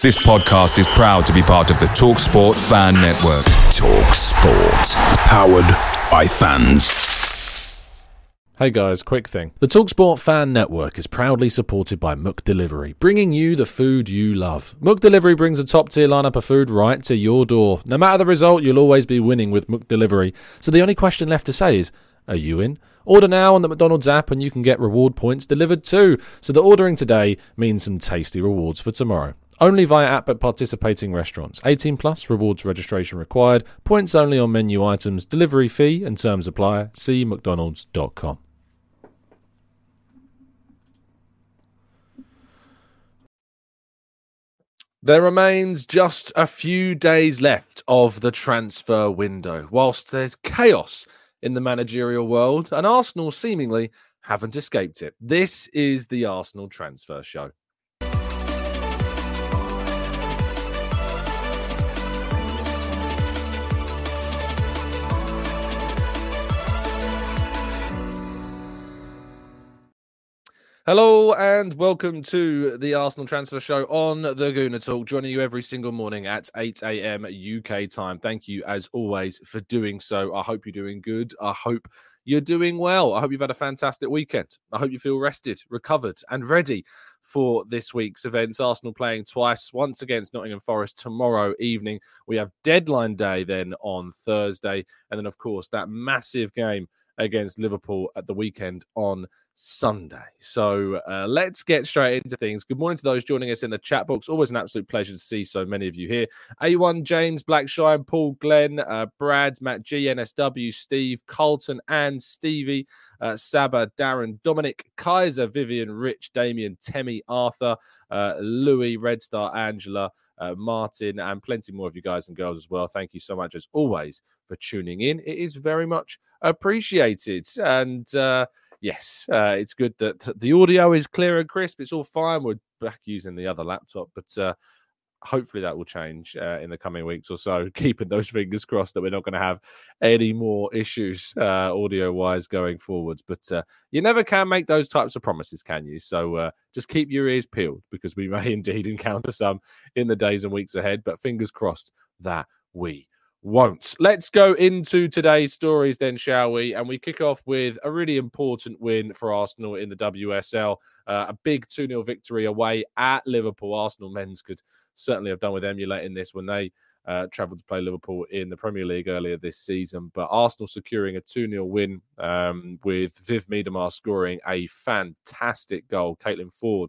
This podcast is proud to be part of the TalkSport Fan Network. TalkSport, powered by fans. Hey guys, quick thing. The Talksport Fan Network is proudly supported by McDelivery, bringing you the food you love. McDelivery brings a top tier lineup of food right to your door. No matter the result, you'll always be winning with McDelivery. So the only question left to say is, are you in? Order now on the McDonald's app and you can get reward points delivered too. So the ordering today means some tasty rewards for tomorrow. Only via app at participating restaurants. 18 plus rewards registration required. Points only on menu items. Delivery fee and terms apply. See mcdonalds.com. There remains just a few days left of the transfer window, whilst there's chaos in the managerial world, and Arsenal seemingly haven't escaped it. This is the Arsenal Transfer Show. Hello and welcome to the Arsenal Transfer Show on the Gooner Talk, joining you every single morning at 8 a.m. UK time. Thank you, as always, for doing so. I hope you're doing good. I hope you're doing well. I hope you've had a fantastic weekend. I hope you feel rested, recovered, and ready for this week's events. Arsenal playing twice, once against Nottingham Forest tomorrow evening. We have deadline day then on Thursday, and then, of course, that massive game against Liverpool at the weekend on Sunday. So uh, let's get straight into things. Good morning to those joining us in the chat box. Always an absolute pleasure to see so many of you here. A1, James, Blackshine, Paul, Glenn, uh, Brad, Matt G, NSW, Steve, Colton, and Stevie, uh, Saba, Darren, Dominic, Kaiser, Vivian, Rich, Damien, Temi, Arthur, uh, Louis, Red Star, Angela. Uh, Martin, and plenty more of you guys and girls as well. Thank you so much, as always, for tuning in. It is very much appreciated. And uh, yes, uh, it's good that the audio is clear and crisp. It's all fine. We're back using the other laptop, but uh, hopefully that will change uh, in the coming weeks or so. Keeping those fingers crossed that we're not going to have any more issues uh, audio wise going forwards. But uh, you never can make those types of promises, can you? So uh, just keep your ears peeled because we may indeed encounter some in the days and weeks ahead. But fingers crossed that we won't. Let's go into today's stories then, shall we? And we kick off with a really important win for Arsenal in the WSL. Uh, a big 2 0 victory away at Liverpool. Arsenal men's could certainly have done with emulating this when they uh, travelled to play Liverpool in the Premier League earlier this season. But Arsenal securing a 2 0 win um, with Viv Miedema scoring a fantastic goal. Caitlin Foord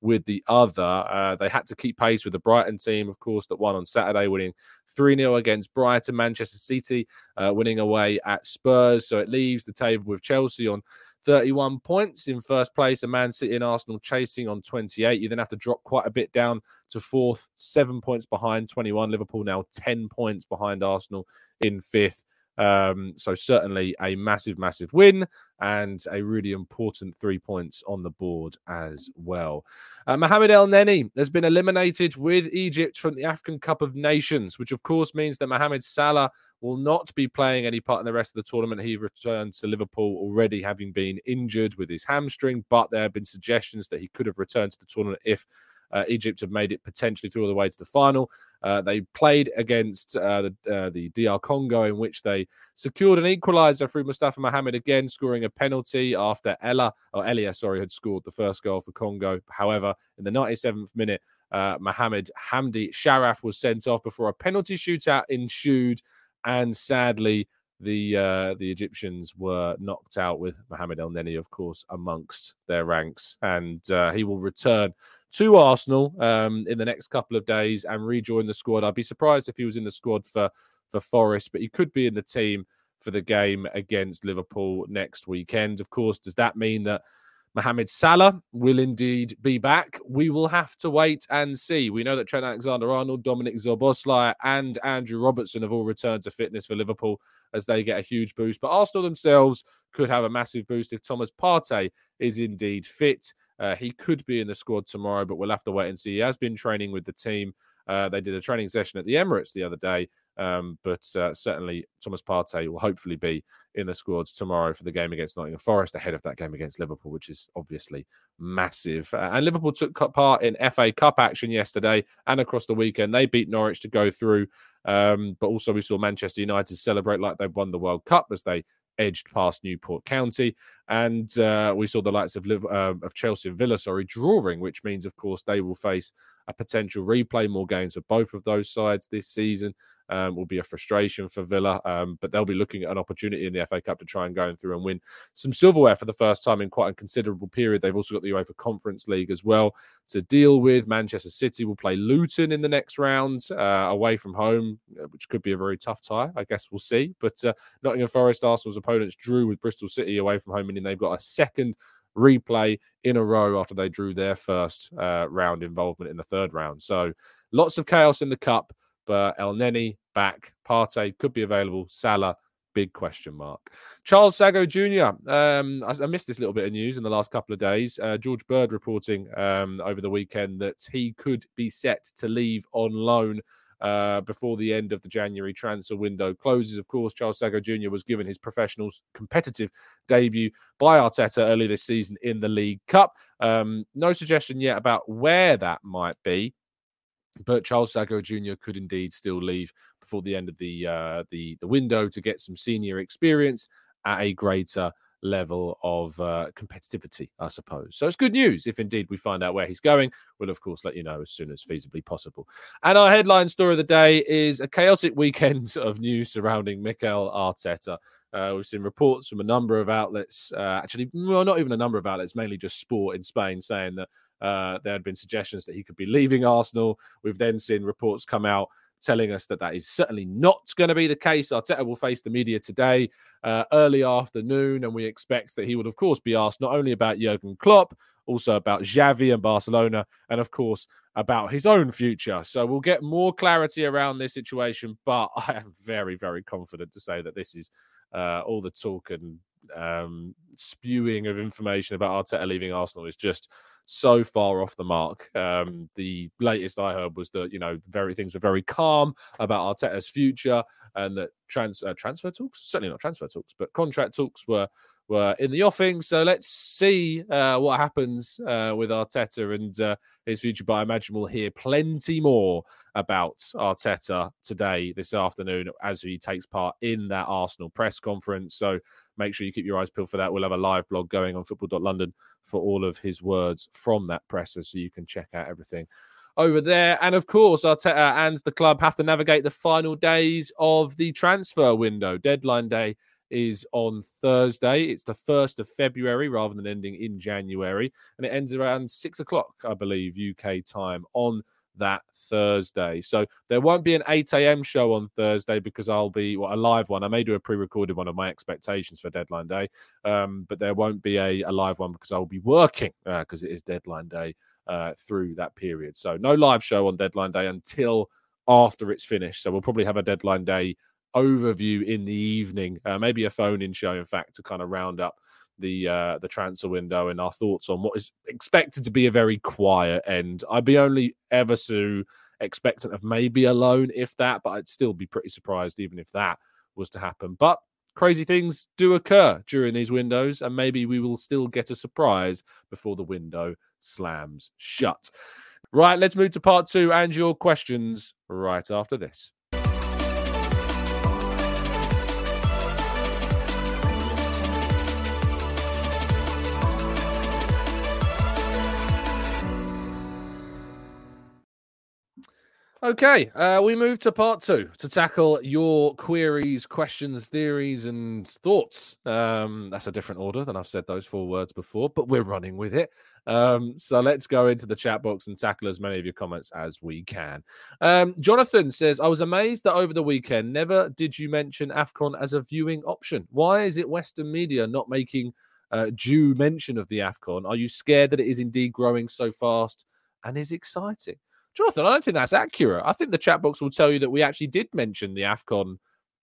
with the other. Uh, they had to keep pace with the Brighton team, of course, that won on Saturday, winning 3 0 against Brighton. Manchester City uh, winning away at Spurs. So it leaves the table with Chelsea on 31 points in first place, and Man City and Arsenal chasing on 28. You then have to drop quite a bit down to fourth, seven points behind 21. Liverpool now 10 points behind Arsenal in fifth. Um, so certainly a massive, massive win and a really important three points on the board as well. Uh, Mohamed Elneny has been eliminated with Egypt from the African Cup of Nations, which of course means that Mohamed Salah will not be playing any part in the rest of the tournament. He returned to Liverpool already having been injured with his hamstring, but there have been suggestions that he could have returned to the tournament if uh, Egypt have made it potentially through all the way to the final. Uh, they played against uh, the, uh, the DR Congo, in which they secured an equaliser through Mustafa Mohamed again, scoring a penalty after Ella or Elia, sorry, had scored the first goal for Congo. However, in the 97th minute, uh, Mohamed Hamdi Sharaf was sent off before a penalty shootout ensued, and sadly, the uh, the Egyptians were knocked out with Mohamed Elneny, of course, amongst their ranks, and uh, he will return to Arsenal um, in the next couple of days and rejoin the squad. I'd be surprised if he was in the squad for for Forest, but he could be in the team for the game against Liverpool next weekend. Of course, does that mean that Mohamed Salah will indeed be back. We will have to wait and see. We know that Trent Alexander Arnold, Dominic Szoboszlai, and Andrew Robertson have all returned to fitness for Liverpool as they get a huge boost. But Arsenal themselves could have a massive boost if Thomas Partey is indeed fit. Uh, he could be in the squad tomorrow, but we'll have to wait and see. He has been training with the team. Uh, they did a training session at the Emirates the other day, Um, but uh, certainly, Thomas Partey will hopefully be in the squads tomorrow for the game against Nottingham Forest ahead of that game against Liverpool, which is obviously massive. Uh, and Liverpool took part in FA Cup action yesterday and across the weekend. They beat Norwich to go through. Um, but also, we saw Manchester United celebrate like they've won the World Cup as they edged past Newport County, and uh, we saw the likes of uh, of Chelsea and Villa, sorry, drawing, which means, of course, they will face a potential replay, more games of both of those sides this season um, will be a frustration for Villa. Um, but they'll be looking at an opportunity in the FA Cup to try and go through and win some silverware for the first time in quite a considerable period. They've also got the UEFA Conference League as well to deal with. Manchester City will play Luton in the next round uh, away from home, uh, which could be a very tough tie. I guess we'll see. But uh, Nottingham Forest, Arsenal's opponents, drew with Bristol City away from home, they've got a second replay in a row after they drew their first uh, round involvement in the third round. So lots of chaos in the cup. But Elneny back, Partey could be available. Salah, big question mark. Charles Sagoe Jr. Um, I, I, missed this little bit of news in the last couple of days. Uh, George Bird reporting um, over the weekend that he could be set to leave on loan. Uh, before the end of the January transfer window closes. Of course, Charles Sagoe Jr. was given his professional competitive debut by Arteta early this season in the League Cup. Um, no suggestion yet about where that might be. But Charles Sagoe Jr. could indeed still leave before the end of the uh, the the window to get some senior experience at a greater level of uh, competitivity, I suppose. So it's good news if indeed we find out where he's going. We'll, of course, let you know as soon as feasibly possible. And our headline story of the day is a chaotic weekend of news surrounding Mikel Arteta. Uh, we've seen reports from a number of outlets, uh, actually, well, not even a number of outlets, mainly just sport in Spain, saying that uh, there had been suggestions that he could be leaving Arsenal. We've then seen reports come out telling us that that is certainly not going to be the case. Arteta will face the media today, uh, early afternoon, and we expect that he will, of course, be asked not only about Jurgen Klopp, also about Xavi and Barcelona, and of course about his own future. So we'll get more clarity around this situation, but I am very, very confident to say that this is uh, all the talk and um, spewing of information about Arteta leaving Arsenal is just so far off the mark. Um, the latest I heard was that you know very things were very calm about Arteta's future, and that trans uh, transfer talks certainly not transfer talks, but contract talks were were in the offing. So let's see uh, what happens uh, with Arteta and uh, his future. But I imagine we'll hear plenty more about Arteta today, this afternoon, as he takes part in that Arsenal press conference. So make sure you keep your eyes peeled for that. We'll have a live blog going on football.london for all of his words from that presser, so you can check out everything over there. And of course, Arteta and the club have to navigate the final days of the transfer window. Deadline day is on Thursday. It's the 1st of February rather than ending in January. And it ends around six o'clock, I believe, UK time on that Thursday. So there won't be an 8 a.m. show on Thursday because I'll be well, a live one. I may do a pre-recorded one of my expectations for deadline day, um, but there won't be a, a, live one because I'll be working because uh, it is deadline day uh, through that period. So no live show on deadline day until after it's finished. So we'll probably have a deadline day overview in the evening, uh, maybe a phone in show, in fact, to kind of round up the uh, the transfer window and our thoughts on what is expected to be a very quiet end. I'd be only ever so expectant of maybe a loan, if that, but I'd still be pretty surprised even if that was to happen. But crazy things do occur during these windows, and maybe we will still get a surprise before the window slams shut. Right, let's move to part two and your questions right after this. Okay, uh, we move to part two to tackle your queries, questions, theories, and thoughts. Um, that's a different order than I've said those four words before, but we're running with it. Um, so let's go into the chat box and tackle as many of your comments as we can. Um, Jonathan says, I was amazed that over the weekend, never did you mention AFCON as a viewing option. Why is it Western media not making uh, due mention of the AFCON? Are you scared that it is indeed growing so fast and is exciting? Jonathan, I don't think that's accurate. I think the chat box will tell you that we actually did mention the AFCON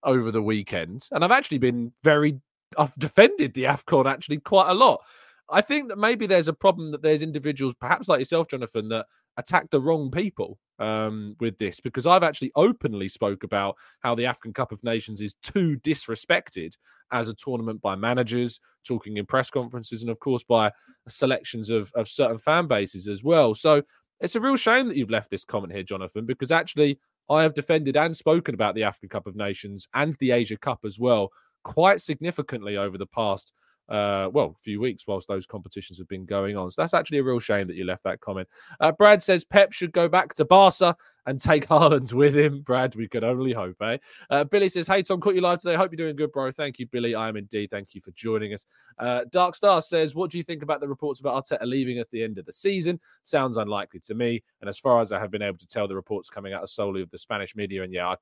over the weekend. And I've actually been very, I've defended the AFCON actually quite a lot. I think that maybe there's a problem that there's individuals, perhaps like yourself, Jonathan, that attack the wrong people um, with this because I've actually openly spoke about how the African Cup of Nations is too disrespected as a tournament by managers, talking in press conferences, and of course by selections of, of certain fan bases as well. So it's a real shame that you've left this comment here, Jonathan, because actually I have defended and spoken about the African Cup of Nations and the Asia Cup as well quite significantly over the past uh, well, few weeks whilst those competitions have been going on. So that's actually a real shame that you left that comment. Uh, Brad says Pep should go back to Barca and take Haaland with him. Brad, we could only hope, eh? Uh, Billy says, Hey, Tom, caught you live today. Hope you're doing good, bro. Thank you, Billy. I am indeed. Thank you for joining us. Uh, Dark Star says, What do you think about the reports about Arteta leaving at the end of the season? Sounds unlikely to me. And as far as I have been able to tell, the reports coming out of solely of the Spanish media, and yeah, I,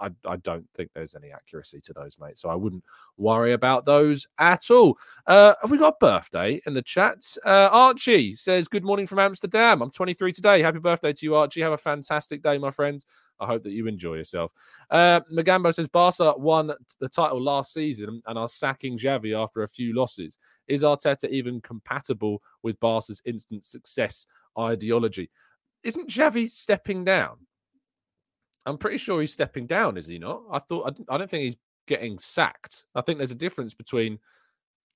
I, I don't think there's any accuracy to those, mate. So I wouldn't worry about those at all. Uh, have we got a birthday in the chat? Uh, Archie says, Good morning from Amsterdam. I'm 23 today. Happy birthday to you, Archie. Have a fantastic day my friends. I hope that you enjoy yourself. Uh, Magambo says Barca won the title last season and are sacking Xavi after a few losses. Is Arteta even compatible with Barca's instant success ideology? Isn't Xavi stepping down? I'm pretty sure he's stepping down, is he not? I thought I don't think he's getting sacked. I think there's a difference between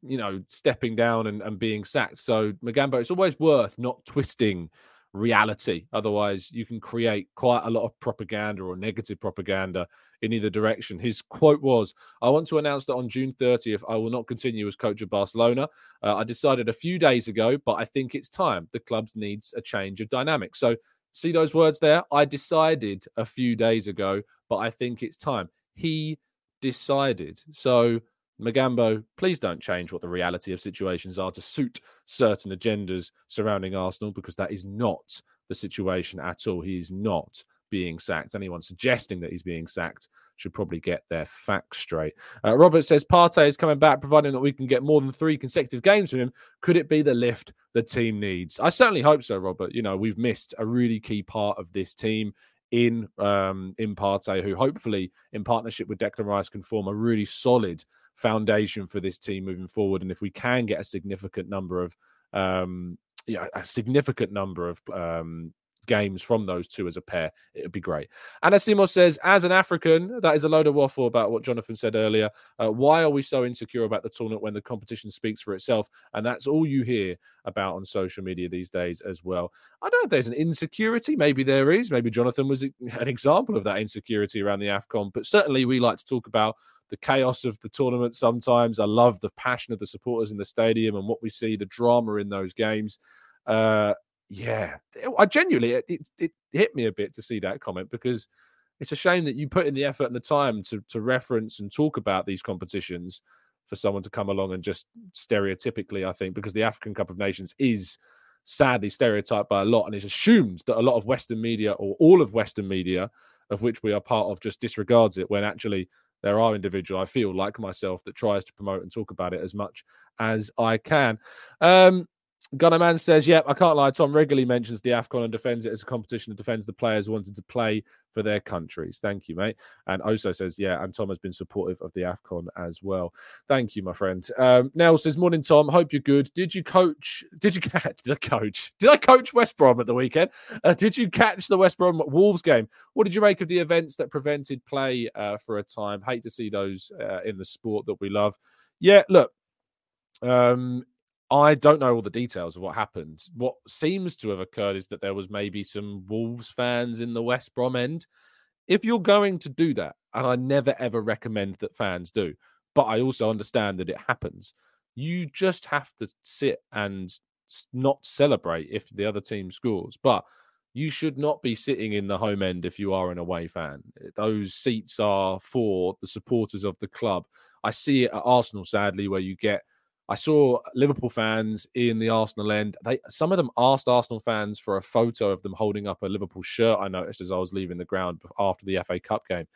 you know stepping down and, and being sacked. So Magambo, it's always worth not twisting reality. Otherwise, you can create quite a lot of propaganda or negative propaganda in either direction. His quote was, I want to announce that on June 30th, I will not continue as coach of Barcelona. Uh, I decided a few days ago, but I think it's time. The club needs a change of dynamic. So, see those words there? I decided a few days ago, but I think it's time. He decided. So, Magambo, please don't change what the reality of situations are to suit certain agendas surrounding Arsenal because that is not the situation at all. He is not being sacked. Anyone suggesting that he's being sacked should probably get their facts straight. Uh, Robert says Partey is coming back, providing that we can get more than three consecutive games from him. Could it be the lift the team needs? I certainly hope so, Robert. You know, we've missed a really key part of this team in um, in Partey, who hopefully, in partnership with Declan Rice, can form a really solid foundation for this team moving forward. And if we can get a significant number of, um, yeah, a significant number of um, games from those two as a pair, it would be great. Anna Simo says, as an African, that is a load of waffle about what Jonathan said earlier. Uh, why are we so insecure about the tournament when the competition speaks for itself? And that's all you hear about on social media these days as well. I don't know if there's an insecurity. Maybe there is. Maybe Jonathan was an example of that insecurity around the AFCON. But certainly we like to talk about the chaos of the tournament sometimes. I love the passion of the supporters in the stadium and what we see, the drama in those games. Uh, yeah, I genuinely, it, it, it hit me a bit to see that comment because it's a shame that you put in the effort and the time to, to reference and talk about these competitions for someone to come along and just stereotypically, I think, because the African Cup of Nations is sadly stereotyped by a lot and is assumed that a lot of Western media or all of Western media, of which we are part of, just disregards it when actually there are individuals I feel like myself that tries to promote and talk about it as much as I can. Um, Gunnerman says, "Yep, I can't lie. Tom regularly mentions the Afcon and defends it as a competition that defends the players wanting to play for their countries. Thank you, mate." And also says, "Yeah, and Tom has been supportive of the Afcon as well. Thank you, my friend." Um, Nell says, "Morning, Tom. Hope you're good. Did you coach? Did you catch? Did I coach? Did I coach West Brom at the weekend? Uh, did you catch the West Brom Wolves game? What did you make of the events that prevented play uh, for a time? Hate to see those uh, in the sport that we love. Yeah, look." Um, I don't know all the details of what happened. What seems to have occurred is that there was maybe some Wolves fans in the West Brom end. If you're going to do that, and I never ever recommend that fans do, but I also understand that it happens, you just have to sit and not celebrate if the other team scores. But you should not be sitting in the home end if you are an away fan. Eh, those seats are for the supporters of the club. I see it at Arsenal, sadly, where you get I saw Liverpool fans in the Arsenal end. They some of them asked Arsenal fans for a photo of them holding up a Liverpool shirt. I noticed as I was leaving the ground after the FA Cup game.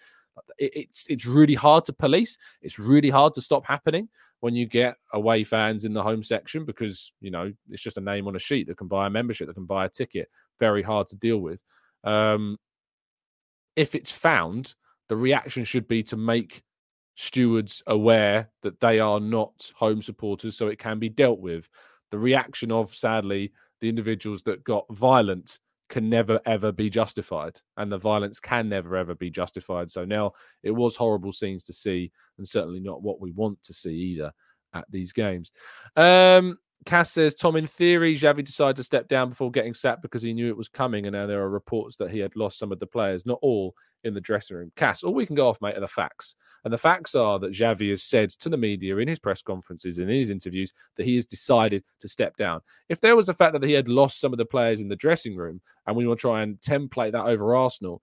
It, it's it's really hard to police. It's really hard to stop happening when you get away fans in the home section because you know it's just a name on a sheet that can buy a membership, that can buy a ticket. Very hard to deal with. Um, if it's found, the reaction should be to make stewards aware that they are not home supporters, so it can be dealt with. the reaction of sadly the individuals that got violent can never ever be justified and the violence can never ever be justified so now it was horrible scenes to see and certainly not what we want to see either at these games um Cass says, Tom, in theory, Xavi decided to step down before getting sacked because he knew it was coming, and now there are reports that he had lost some of the players, not all in the dressing room. Cass, all we can go off, mate, are the facts. And the facts are that Xavi has said to the media in his press conferences and in his interviews that he has decided to step down. If there was the fact that he had lost some of the players in the dressing room, and we want to try and template that over Arsenal,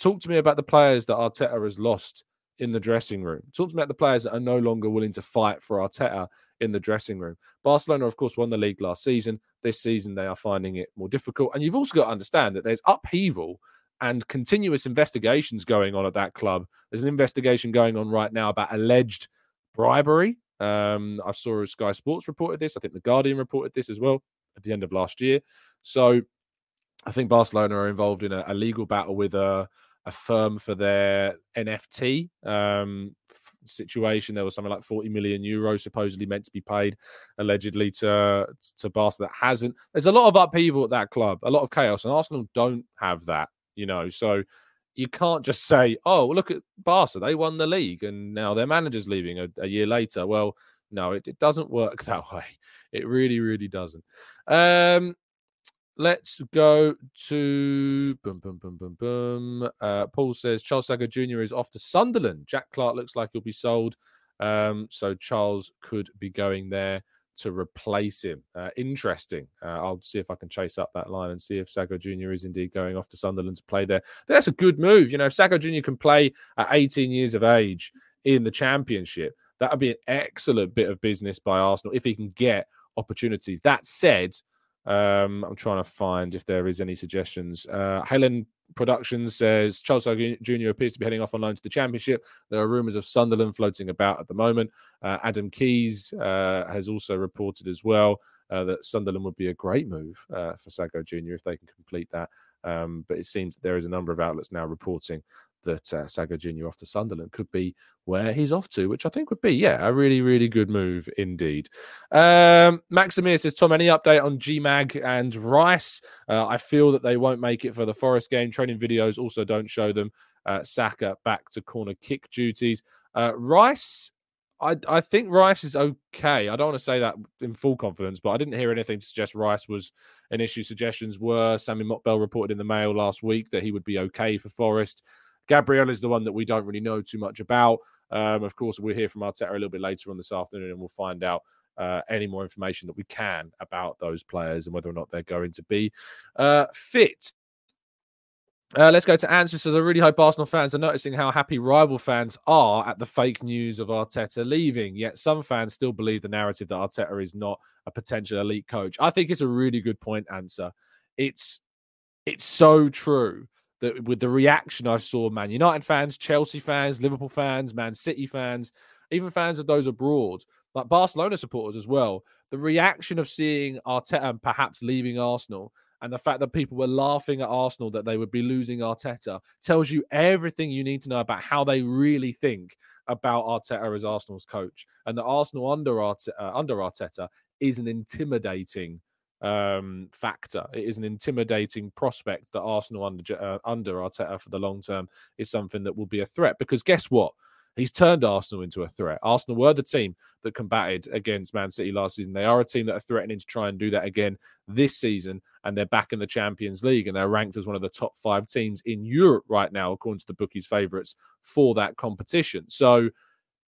talk to me about the players that Arteta has lost in the dressing room. Talk to me about the players that are no longer willing to fight for Arteta in the dressing room. Barcelona, of course, won the league last season. This season, they are finding it more difficult. And you've also got to understand that there's upheaval and continuous investigations going on at that club. There's an investigation going on right now about alleged bribery. Um, I saw Sky Sports reported this. I think the Guardian reported this as well at the end of last year. So I think Barcelona are involved in a, a legal battle with a, a firm for their NFT um, situation. There was something like 40 million euros supposedly meant to be paid allegedly to to Barca that hasn't. There's a lot of upheaval at that club, a lot of chaos, and Arsenal don't have that, you know. So you can't just say, "Oh, look at Barca, they won the league, and now their manager's leaving a, a year later." Well, no, it, it doesn't work that way. It really, really doesn't. Um, Let's go to boom, boom, boom, boom, boom. Uh, Paul says Charles Sagoe Jr. is off to Sunderland. Jack Clarke looks like he'll be sold. Um, so Charles could be going there to replace him. Uh, interesting. Uh, I'll see if I can chase up that line and see if Sagoe Jr. is indeed going off to Sunderland to play there. That's a good move. You know, if Sagoe Jr. can play at 18 years of age in the championship, that would be an excellent bit of business by Arsenal if he can get opportunities. That said, um, I'm trying to find if there is any suggestions. Uh, Helen Productions says Charles Jr. appears to be heading off on loan to the Championship. There are rumours of Sunderland floating about at the moment. Uh, Adam Keys uh, has also reported as well uh, that Sunderland would be a great move uh, for Sagoe Jr. if they can complete that. Um, but it seems that there is a number of outlets now reporting that uh, Sagoe Jr. off to Sunderland could be where he's off to, which I think would be, yeah, a really, really good move indeed. Um, Maximir says, Tom, any update on GMAG and Rice? Uh, I feel that they won't make it for the Forest game. Training videos also don't show them. Uh, Saka back to corner kick duties. Uh, Rice, I, I think Rice is okay. I don't want to say that in full confidence, but I didn't hear anything to suggest Rice was an issue. Suggestions were Sami Mokbel reported in the mail last week that he would be okay for Forest. Gabriel is the one that we don't really know too much about. Um, of course, we'll hear from Arteta a little bit later on this afternoon, and we'll find out uh, any more information that we can about those players and whether or not they're going to be uh, fit. Uh, let's go to answers. Says I really hope Arsenal fans are noticing how happy rival fans are at the fake news of Arteta leaving. Yet some fans still believe the narrative that Arteta is not a potential elite coach. I think it's a really good point. Answer. It's it's so true that with the reaction I saw, Man United fans, Chelsea fans, Liverpool fans, Man City fans, even fans of those abroad, like Barcelona supporters as well, the reaction of seeing Arteta perhaps leaving Arsenal and the fact that people were laughing at Arsenal that they would be losing Arteta tells you everything you need to know about how they really think about Arteta as Arsenal's coach, and that Arsenal under Arteta, under Arteta is an intimidating um, factor. It is an intimidating prospect that Arsenal under uh, under Arteta for the long term is something that will be a threat. Because guess what? He's turned Arsenal into a threat. Arsenal were the team that combated against Man City last season. They are a team that are threatening to try and do that again this season, and they're back in the Champions League, and they're ranked as one of the top five teams in Europe right now, according to the bookies' favourites for that competition. So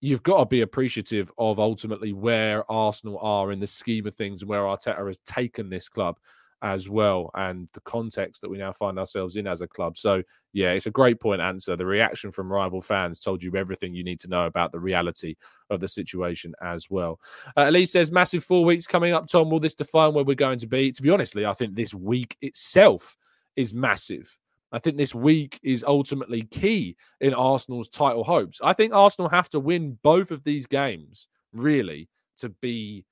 you've got to be appreciative of ultimately where Arsenal are in the scheme of things and where Arteta has taken this club as well and the context that we now find ourselves in as a club. So, yeah, it's a great point answer. The reaction from rival fans told you everything you need to know about the reality of the situation as well. Uh, Elise says, massive four weeks coming up, Tom. Will this define where we're going to be? To be honestly, I think this week itself is massive. I think this week is ultimately key in Arsenal's title hopes. I think Arsenal have to win both of these games, really, to be.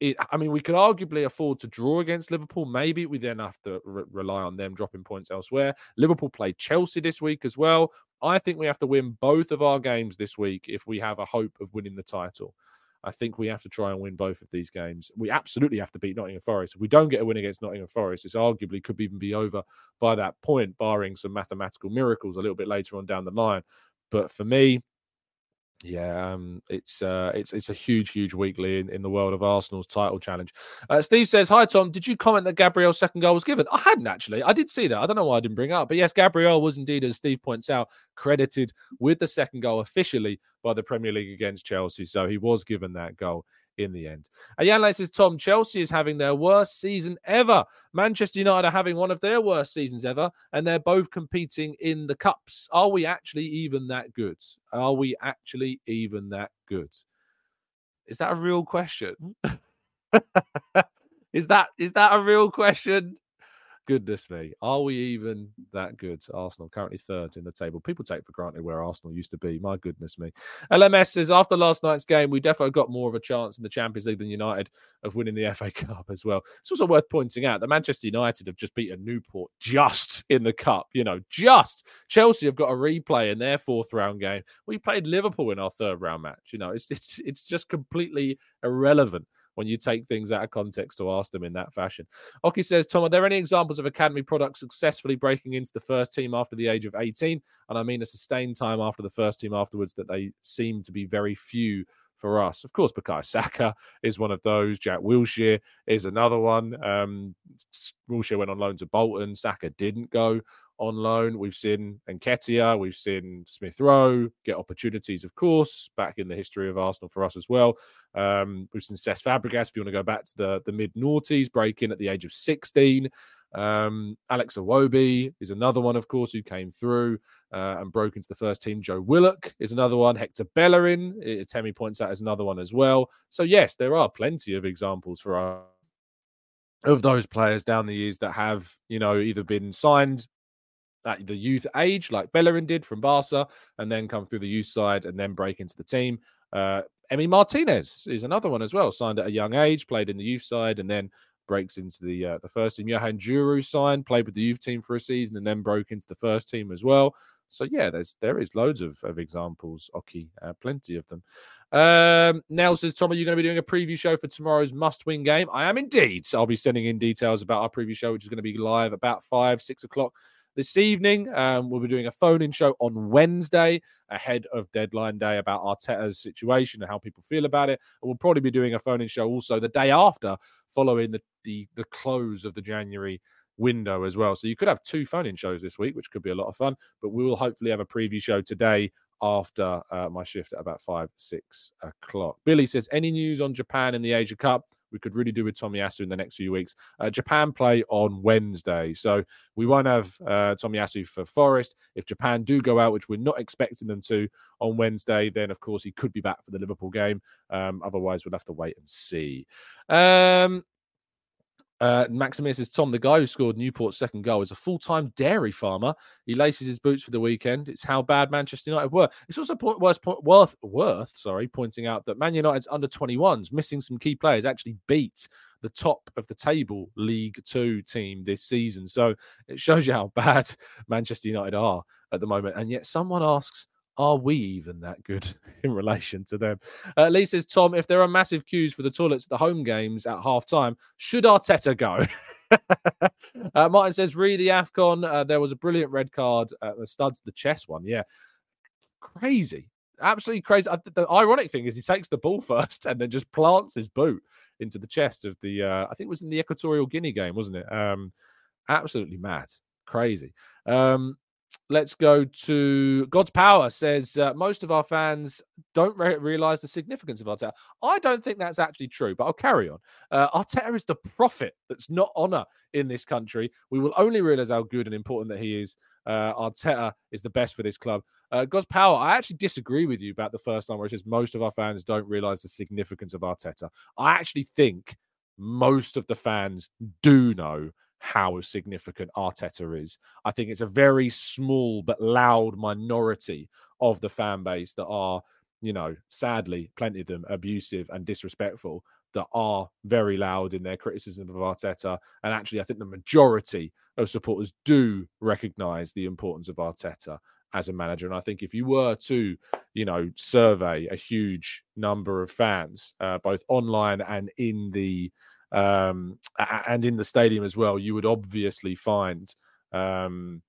It, I mean, we could arguably afford to draw against Liverpool. Maybe we then have to re- rely on them dropping points elsewhere. Liverpool play Chelsea this week as well. I think we have to win both of our games this week if we have a hope of winning the title. I think we have to try and win both of these games. We absolutely have to beat Nottingham Forest. If we don't get a win against Nottingham Forest, this arguably could even be over by that point, barring some mathematical miracles a little bit later on down the line. But for me, yeah, um, it's uh, it's it's a huge, huge weekly in, in the world of Arsenal's title challenge. Uh, Steve says, "Hi Tom, did you comment that Gabriel's second goal was given? I hadn't actually. I did see that. I don't know why I didn't bring up, but yes, Gabriel was indeed, as Steve points out, credited with the second goal officially by the Premier League against Chelsea. So he was given that goal in the end. Jan says, Tom, Chelsea is having their worst season ever. Manchester United are having one of their worst seasons ever, and they're both competing in the cups. Are we actually even that good? Are we actually even that good? Is that a real question? is that is that a real question? Goodness me, are we even that good? Arsenal currently third in the table. People take for granted where Arsenal used to be. My goodness me. LMS says after last night's game, we definitely got more of a chance in the Champions League than United of winning the FA Cup as well. It's also worth pointing out that Manchester United have just beaten Newport just in the cup. You know, just Chelsea have got a replay in their fourth round game. We played Liverpool in our third round match. You know, it's it's it's just completely irrelevant when you take things out of context to ask them in that fashion. Oki says, Tom, are there any examples of academy products successfully breaking into the first team after the age of 18? And I mean a sustained time after the first team afterwards that they seem to be very few for us. Of course, Bukayo Saka is one of those. Jack Wilshere is another one. Um, Wilshere went on loan to Bolton. Saka didn't go on loan. We've seen Nketiah, we've seen Smith Rowe get opportunities, of course, back in the history of Arsenal for us as well. Um, we've seen Cesc Fabregas, if you want to go back to the, the mid noughties, break in at the age of 16. Um, Alex Iwobi is another one, of course, who came through uh, and broke into the first team. Joe Willock is another one. Hector Bellerin, Temi points out, is another one as well. So, yes, there are plenty of examples for our of those players down the years that have, you know, either been signed at the youth age, like Bellerin did from Barca, and then come through the youth side and then break into the team. Uh, Emi Martinez is another one as well, signed at a young age, played in the youth side, and then breaks into the uh, the first team. Johan Djourou signed, played with the youth team for a season, and then broke into the first team as well. So yeah, there's there is loads of, of examples, Oki, uh, plenty of them. Um, Nell says, Tom, are you going to be doing a preview show for tomorrow's must-win game? I am indeed. So I'll be sending in details about our preview show, which is going to be live about five, six o'clock this evening. Um, we'll be doing a phone in show on Wednesday ahead of deadline day about Arteta's situation and how people feel about it. And we'll probably be doing a phone in show also the day after, following the, the, the close of the January window as well. So you could have two phone in shows this week, which could be a lot of fun. But we will hopefully have a preview show today after uh, my shift at about five, six o'clock. Billy says, any news on Japan in the Asia Cup? we could really do with Tommy Tomiyasu in the next few weeks. Uh, Japan play on Wednesday, so we won't have uh, Tomiyasu for Forest. If Japan do go out, which we're not expecting them to on Wednesday, then of course he could be back for the Liverpool game. Um, otherwise, we'll have to wait and see. Um, uh, Maximus says, Tom, the guy who scored Newport's second goal is a full time dairy farmer. He laces his boots for the weekend. It's how bad Manchester United were. It's also worth, worth, worth sorry, pointing out that Man United's under 21s, missing some key players, actually beat the top of the table League Two team this season. So it shows you how bad Manchester United are at the moment. And yet someone asks, are we even that good in relation to them? Uh, Lee says, Tom, if there are massive queues for the toilets at the home games at half time, should Arteta go? uh, Martin says, re the AFCON, uh, there was a brilliant red card at the studs, the chess one. Yeah. Crazy. Absolutely crazy. The ironic thing is he takes the ball first and then just plants his boot into the chest of the, uh, I think it was in the Equatorial Guinea game, wasn't it? Um, absolutely mad. Crazy. Um, let's go to God's Power says uh, most of our fans don't re- realize the significance of Arteta. I don't think that's actually true, but I'll carry on. Uh, Arteta is the prophet that's not honor in this country. We will only realize how good and important that he is. Uh, Arteta is the best for this club. Uh, God's Power, I actually disagree with you about the first line where it says most of our fans don't realize the significance of Arteta. I actually think most of the fans do know how significant Arteta is. I think it's a very small but loud minority of the fan base that are, you know, sadly, plenty of them abusive and disrespectful. that are very loud in their criticism of Arteta. And actually, I think the majority of supporters do recognise the importance of Arteta as a manager. And I think if you were to, you know, survey a huge number of fans, uh, both online and in the um, and in the stadium as well, you would obviously find um,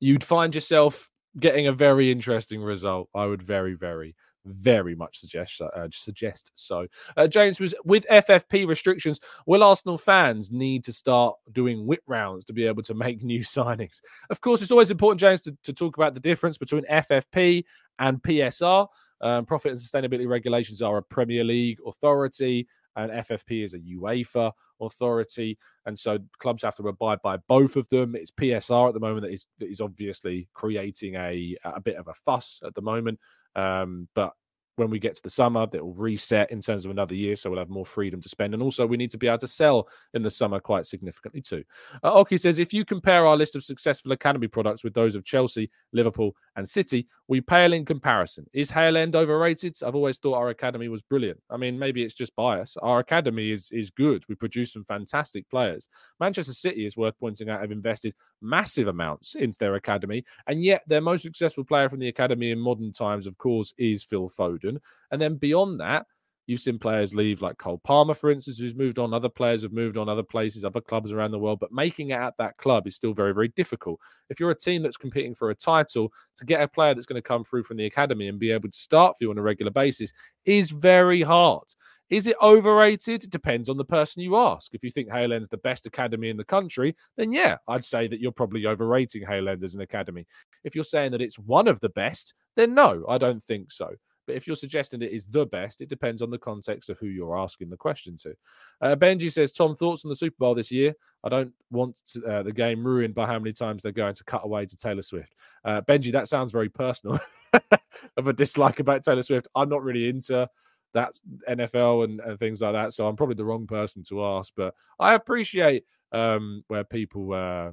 you'd find yourself getting a very interesting result. I would very, very, very much suggest uh, suggest so. Uh, James was with FFP restrictions. Will Arsenal fans need to start doing whip rounds to be able to make new signings? Of course, it's always important, James, to, to talk about the difference between FFP and PSR. Um, profit and sustainability regulations are a Premier League authority and FFP is a UEFA authority, and so clubs have to abide by both of them. It's PSR at the moment that is that is obviously creating a a bit of a fuss at the moment, um, but when we get to the summer, that will reset in terms of another year. So we'll have more freedom to spend. And also, we need to be able to sell in the summer quite significantly too. Uh, Oki says if you compare our list of successful academy products with those of Chelsea, Liverpool, and City, we pale in comparison. Is Hale End overrated? I've always thought our academy was brilliant. I mean, maybe it's just bias. Our academy is, is good. We produce some fantastic players. Manchester City is worth pointing out have invested massive amounts into their academy. And yet, their most successful player from the academy in modern times, of course, is Phil Foden. Foden. And then beyond that, you've seen players leave, like Cole Palmer, for instance, who's moved on. Other players have moved on other places, other clubs around the world. But making it at that club is still very, very difficult. If you're a team that's competing for a title, to get a player that's going to come through from the academy and be able to start for you on a regular basis is very hard. Is it overrated? It depends on the person you ask. If you think Hale End's the best academy in the country, then yeah, I'd say that you're probably overrating Hale End as an academy. If you're saying that it's one of the best, then no, I don't think so. But if you're suggesting it is the best, it depends on the context of who you're asking the question to. Uh, Benji says, Tom, thoughts on the Super Bowl this year? I don't want to, uh, the game ruined by how many times they're going to cut away to Taylor Swift. Uh, Benji, that sounds very personal of a dislike about Taylor Swift. I'm not really into that NFL and, and things like that. So I'm probably the wrong person to ask. But I appreciate um, where people uh,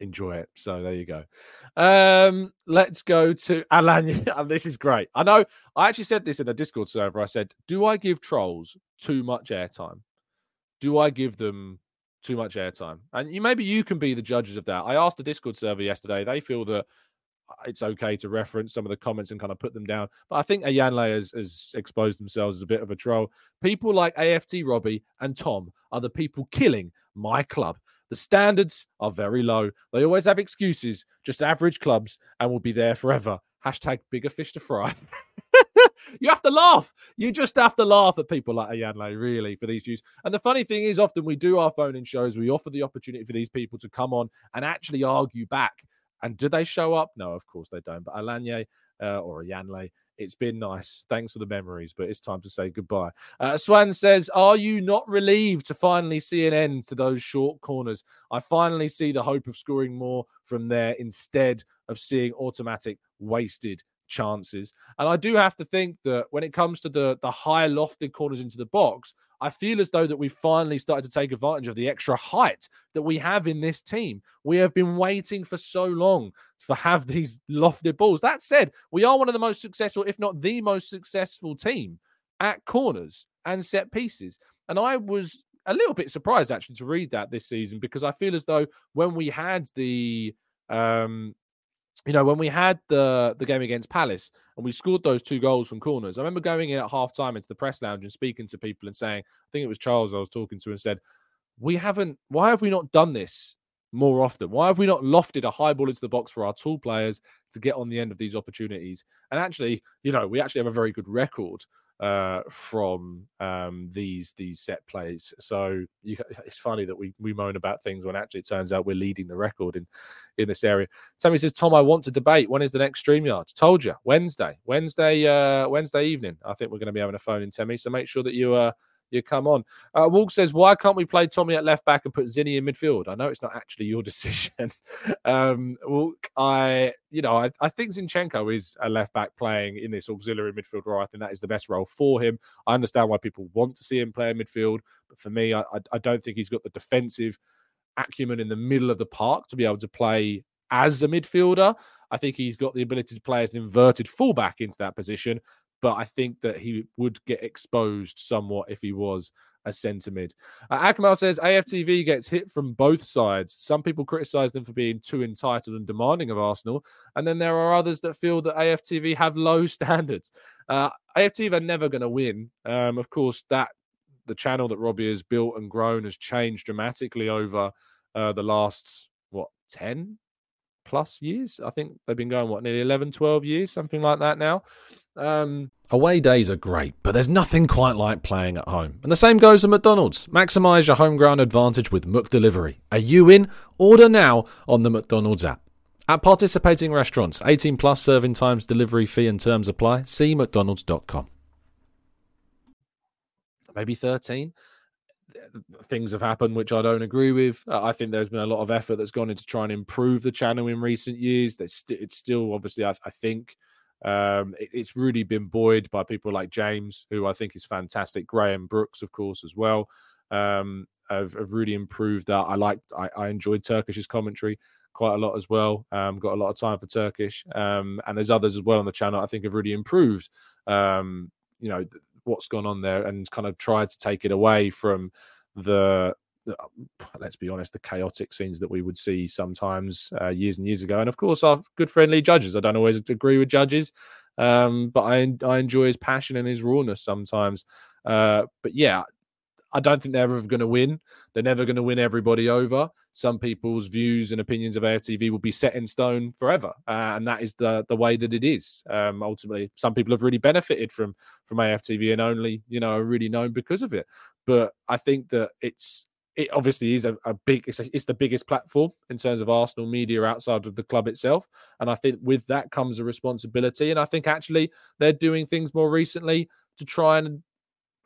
enjoy it. So there you go. Um, let's go to Alan. this is great. I know I actually said this in a Discord server. I said, Do I give trolls too much airtime? Do I give them too much airtime? And you maybe you can be the judges of that. I asked the Discord server yesterday. They feel that it's okay to reference some of the comments and kind of put them down. But I think Ayanle has, has exposed themselves as a bit of a troll. People like AFT Robbie and Tom are the people killing my club. The standards are very low. They always have excuses, just average clubs, and will be there forever. Hashtag bigger fish to fry. you have to laugh. You just have to laugh at people like Ayanle, really, for these views. And the funny thing is, often we do our phone in shows, we offer the opportunity for these people to come on and actually argue back. And do they show up? No, of course they don't. But Alanye uh, or Ayanle it's been nice. Thanks for the memories, but it's time to say goodbye. Uh, Swan says, Are you not relieved to finally see an end to those short corners? I finally see the hope of scoring more from there instead of seeing automatic wasted chances. And I do have to think that when it comes to the the high lofted corners into the box, I feel as though that we've finally started to take advantage of the extra height that we have in this team. We have been waiting for so long to have these lofted balls. That said, we are one of the most successful, if not the most successful team at corners and set pieces. And I was a little bit surprised actually to read that this season because I feel as though when we had the um you know, when we had the the game against Palace and we scored those two goals from corners, I remember going in at half time into the press lounge and speaking to people and saying, I think it was Charles I was talking to and said, We haven't, why have we not done this more often? Why have we not lofted a high ball into the box for our tall players to get on the end of these opportunities? And actually, you know, we actually have a very good record uh, from um, these these set plays. So you, it's funny that we we moan about things when actually it turns out we're leading the record in in this area. Tammy says, "Tom, I want to debate. When is the next Streamyard?" Told you Wednesday, Wednesday, uh, Wednesday evening. I think we're going to be having a phone in Tammy. So make sure that you uh you come on. Uh, Walk says, why can't we play Tommy at left back and put Zinny in midfield? I know it's not actually your decision. um, Walk, I, you know, I, I think Zinchenko is a left back playing in this auxiliary midfield role. I think that is the best role for him. I understand why people want to see him play in midfield, but for me, I, I, I don't think he's got the defensive acumen in the middle of the park to be able to play as a midfielder. I think he's got the ability to play as an inverted fullback into that position. But I think that he would get exposed somewhat if he was a centre mid. Uh, Akmal says AFTV gets hit from both sides. Some people criticise them for being too entitled and demanding of Arsenal, and then there are others that feel that AFTV have low standards. Uh, AFTV are never going to win. Um, of course, that the channel that Robbie has built and grown has changed dramatically over uh, the last what 10 plus years i think they've been going what nearly 11 12 years something like that now um, away days are great, but there's nothing quite like playing at home. And the same goes to McDonald's. Maximise your home ground advantage with McDelivery. Are you in? Order now on the McDonald's app. At participating restaurants, 18 plus serving times, delivery fee and terms apply. See McDonald's.com. Maybe 13 things have happened which I don't agree with. I think there's been a lot of effort that's gone into trying to improve the channel in recent years. It's still obviously, I think, um, it, it's really been buoyed by people like James, who I think is fantastic. Graham Brooks, of course, as well. Um, have, have really improved that. I like, I, I enjoyed Turkish's commentary quite a lot as well. Um, got a lot of time for Turkish, um, and there's others as well on the channel. I think have really improved. Um, you know what's gone on there, and kind of tried to take it away from the let's be honest, the chaotic scenes that we would see sometimes uh, years and years ago. And of course, our good friend Lee Judges. I don't always agree with Judges, um, but I, I enjoy his passion and his rawness sometimes. Uh, but yeah, I don't think they're ever going to win. They're never going to win everybody over. Some people's views and opinions of AFTV will be set in stone forever, uh, and that is the the way that it is. Um, ultimately, some people have really benefited from from AFTV and only you know are really known because of it. But I think that it's it obviously is a, a big it's, a, it's, the biggest platform in terms of arsenal media outside of the club itself. And i think with that comes a responsibility. And i think actually they're doing things more recently to try and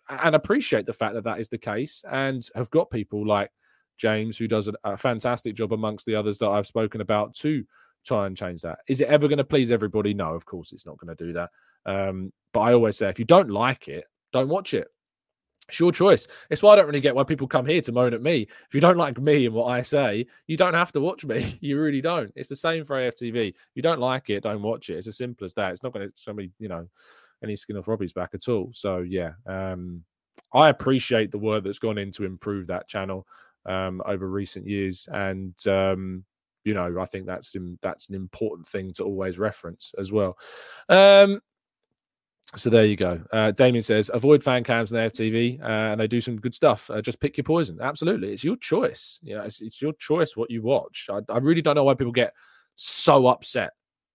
and appreciate the fact that that is the case and have got people like james who does a, a fantastic job amongst the others that i've spoken about to try and change that. Is it ever going to please everybody? No of course it's not going to do that. Um, but i always say if you don't like it don't watch it it's your choice. It's why I don't really get why people come here to moan at me. If you don't like me and what I say, you don't have to watch me. You really don't. It's the same for AFTV. You don't like it, don't watch it. It's as simple as that. It's not going to somebody, you know, any skin off Robbie's back at all. So yeah, um, I appreciate the work that's gone in to improve that channel um, over recent years, and um, you know, I think that's that's an important thing to always reference as well. Um, so there you go. Uh, Damien says, avoid fan cams on FTV, uh, and they do some good stuff. Uh, just pick your poison. Absolutely, it's your choice. You know, it's, it's your choice what you watch. I, I, really don't know why people get so upset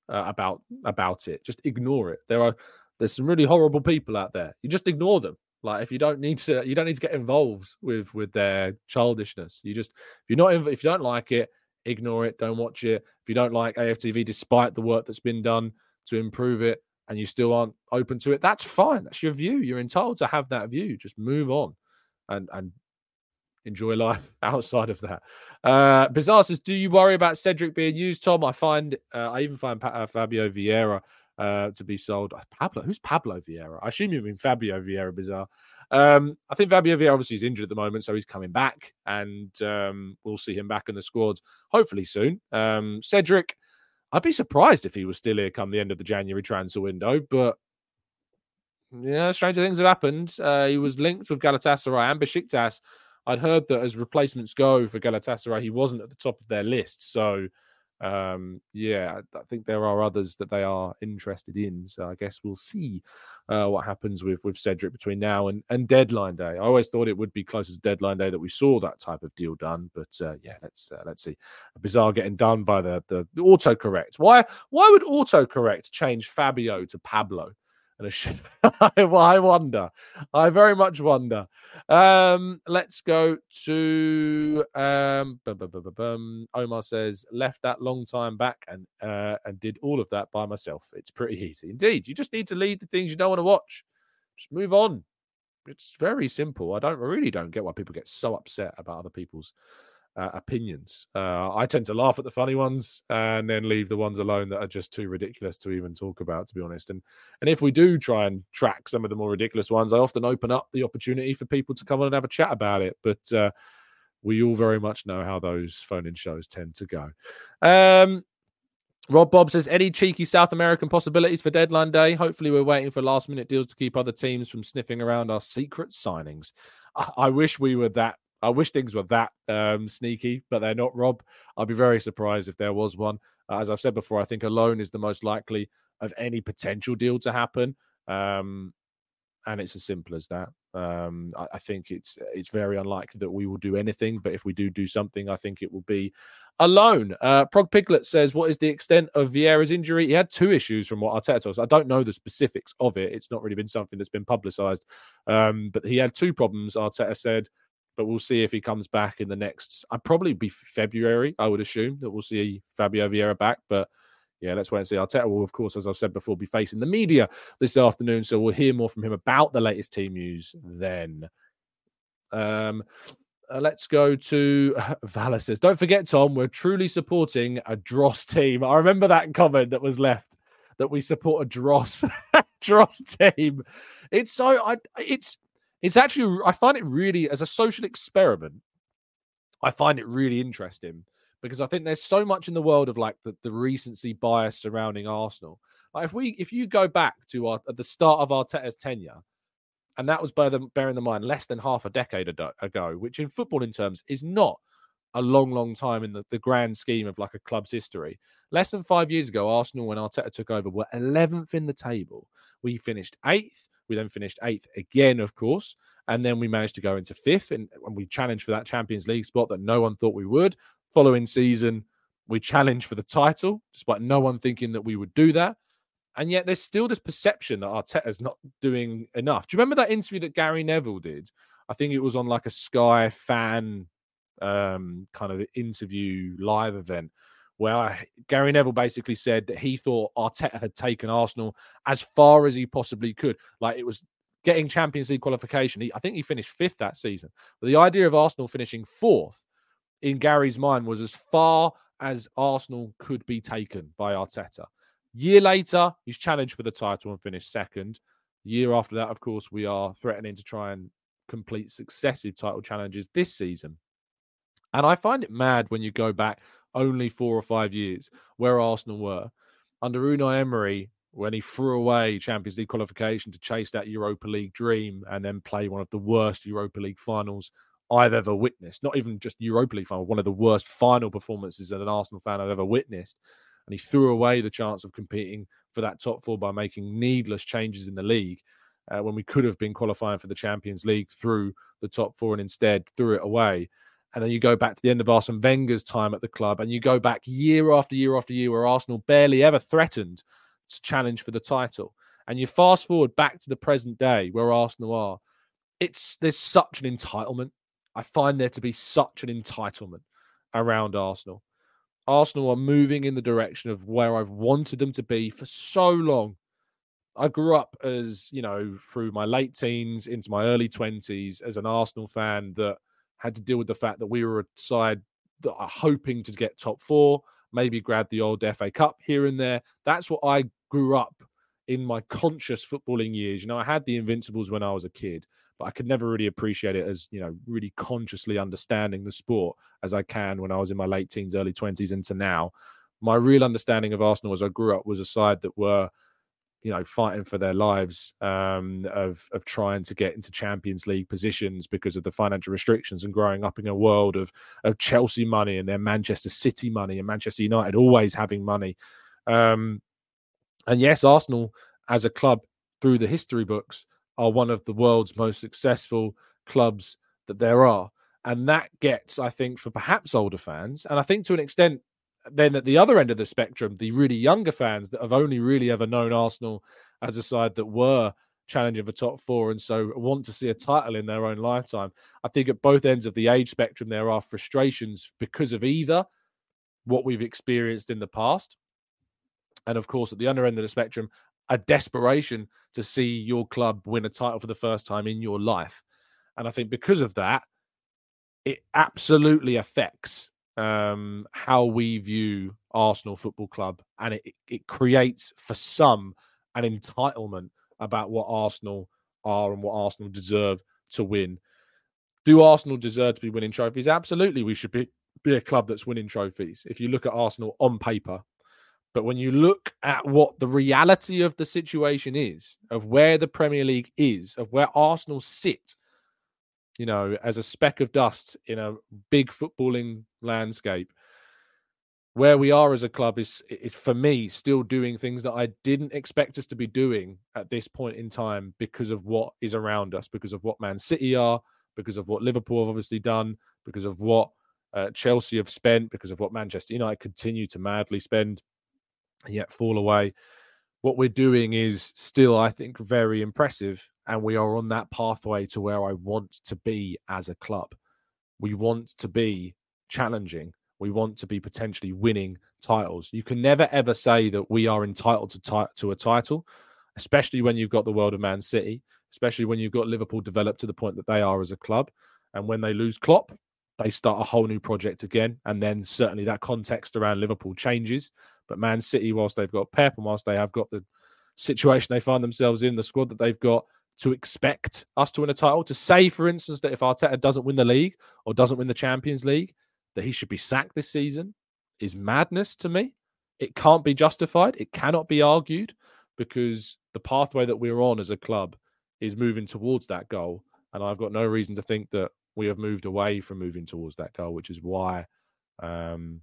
uh, about about it. Just ignore it. There are there's some really horrible people out there. You just ignore them. Like if you don't need to, you don't need to get involved with with their childishness. You just if you're not if you don't like it, ignore it. Don't watch it. If you don't like AFTV, despite the work that's been done to improve it and you still aren't open to it, that's fine. That's your view. You're entitled to have that view. Just move on and and enjoy life outside of that. Uh, Bizarre says, "Do you worry about Cedric being used, Tom? I find uh, I even find pa- uh, Fabio Vieira uh, to be sold. Uh, Pablo, who's Pablo Vieira? I assume you mean Fabio Vieira. Bizarre. Um, I think Fabio Vieira obviously is injured at the moment, so he's coming back, and um, we'll see him back in the squad hopefully soon. Um, Cedric." I'd be surprised if he was still here come the end of the January transfer window, but yeah, stranger things have happened. Uh, he was linked with Galatasaray and Besiktas. I'd heard that as replacements go for Galatasaray, he wasn't at the top of their list. So um, yeah, I think there are others that they are interested in. So I guess we'll see uh, what happens with with Cedric between now and, and deadline day. I always thought it would be closer to deadline day that we saw that type of deal done, but uh, yeah, let's uh, let's see. Bizarre getting done by the, the the autocorrect. Why why would autocorrect change Fabio to Pablo? And a sh- I wonder. I very much wonder. Um, let's go to um, bum, bum, bum, Omar says left that long time back and uh, and did all of that by myself. It's pretty easy indeed. You just need to leave the things you don't want to watch. Just move on. It's very simple. I don't I really don't get why people get so upset about other people's uh, opinions. Uh, I tend to laugh at the funny ones and then leave the ones alone that are just too ridiculous to even talk about, to be honest. And and if we do try and track some of the more ridiculous ones, I often open up the opportunity for people to come on and have a chat about it. But uh, we all very much know how those phone-in shows tend to go. Um, Rob Bob says, any cheeky South American possibilities for deadline day? Hopefully, we're waiting for last minute deals to keep other teams from sniffing around our secret signings. I, I wish we were that. I wish things were that um, sneaky, but they're not, Rob. I'd be very surprised if there was one. Uh, as I've said before, I think a loan is the most likely of any potential deal to happen. Um, and it's as simple as that. Um, I, I, think it's it's very unlikely that we will do anything, but if we do do something, I think it will be a loan. Uh, Prog Piglet says, "What is the extent of Vieira's injury? He had two issues from what Arteta told us. I don't know the specifics of it. It's not really been something that's been publicised, um, but he had two problems. Arteta said." But we'll see if he comes back in the next. I'd probably be February. I would assume that we'll see Fabio Vieira back, but yeah, let's wait and see. Arteta will, of course, as I've said before, be facing the media this afternoon. So we'll hear more from him about the latest team news then. Um, uh, let's go to Valer says, Don't forget, Tom, we're truly supporting a Dross team. I remember that comment that was left that we support a Dross Dross team. It's so I it's it's actually I find it really as a social experiment. I find it really interesting because I think there's so much in the world of like the, the recency bias surrounding Arsenal. Like if we if you go back to our, at the start of Arteta's tenure, and that was by the, bearing in mind less than half a decade ago, which in footballing terms is not a long, long time in the, the grand scheme of like a club's history. Less than five years ago, Arsenal, when Arteta took over, were 11th in the table. We finished eighth. We then finished eighth again, of course. And then we managed to go into fifth and, and we challenged for that Champions League spot that no one thought we would. Following season, we challenged for the title, despite no one thinking that we would do that. And yet there's still this perception that Arteta's not doing enough. Do you remember that interview that Gary Neville did? I think it was on like a Sky fan um, kind of interview live event where Gary Neville basically said that he thought Arteta had taken Arsenal as far as he possibly could. Like it was getting Champions League qualification. He, I think he finished fifth that season. But the idea of Arsenal finishing fourth in Gary's mind was as far as Arsenal could be taken by Arteta. Year later, he's challenged for the title and finished second. Year after that, of course, we are threatening to try and complete successive title challenges this season. And I find it mad when you go back only four or five years where Arsenal were. Under Unai Emery, when he threw away Champions League qualification to chase that Europa League dream and then play one of the worst Europa League finals I've ever witnessed. Not even just Europa League final, one of the worst final performances that an Arsenal fan I've ever witnessed. And he threw away the chance of competing for that top four by making needless changes in the league uh, when we could have been qualifying for the Champions League through the top four and instead threw it away. And then you go back to the end of Arsene Wenger's time at the club, and you go back year after year after year where Arsenal barely ever threatened to challenge for the title. And you fast forward back to the present day where Arsenal are. It's there's such an entitlement I find there to be such an entitlement around Arsenal. Arsenal are moving in the direction of where I've wanted them to be for so long. I grew up as, you know, through my late teens into my early 20s as an Arsenal fan that had to deal with the fact that we were a side that are hoping to get top four, maybe grab the old FA Cup here and there. That's what I grew up in my conscious footballing years. You know, I had the Invincibles when I was a kid, but I could never really appreciate it as, you know, really consciously understanding the sport as I can when I was in my late teens, early 20s into now. My real understanding of Arsenal as I grew up was a side that were, you know, fighting for their lives, um, of of trying to get into Champions League positions because of the financial restrictions and growing up in a world of of Chelsea money and their Manchester City money and Manchester United always having money. Um, and yes, Arsenal as a club through the history books are one of the world's most successful clubs that there are. And that gets, I think, for perhaps older fans, and I think to an extent, then at the other end of the spectrum, the really younger fans that have only really ever known Arsenal as a side that were challenging for top four and so want to see a title in their own lifetime. I think at both ends of the age spectrum, there are frustrations because of either what we've experienced in the past and of course, at the other end of the spectrum, a desperation to see your club win a title for the first time in your life. And I think because of that, it absolutely affects um, how we view Arsenal Football Club, and it, it creates for some an entitlement about what Arsenal are and what Arsenal deserve to win. Do Arsenal deserve to be winning trophies? Absolutely, we should be be a club that's winning trophies. If you look at Arsenal on paper, But when you look at what the reality of the situation is, of where the Premier League is, of where Arsenal sit, you know, as a speck of dust in a big footballing landscape, where we are as a club is is for me still doing things that I didn't expect us to be doing at this point in time because of what is around us, because of what Man City are, because of what Liverpool have obviously done, because of what uh, Chelsea have spent, because of what Manchester United continue to madly spend and yet fall away. What we're doing is still, I think, very impressive. And we are on that pathway to where I want to be as a club. We want to be challenging. We want to be potentially winning titles. You can never ever say that we are entitled to, to a title, especially when you've got the world of Man City, especially when you've got Liverpool developed to the point that they are as a club. And when they lose Klopp, they start a whole new project again. And then certainly that context around Liverpool changes. But Man City, whilst they've got Pep and whilst they have got the situation they find themselves in, the squad that they've got, to expect us to win a title, to say, for instance, that if Arteta doesn't win the league or doesn't win the Champions League, that he should be sacked this season is madness to me. It can't be justified. It cannot be argued because the pathway that we're on as a club is moving towards that goal. And I've got no reason to think that we have moved away from moving towards that goal, which is why um,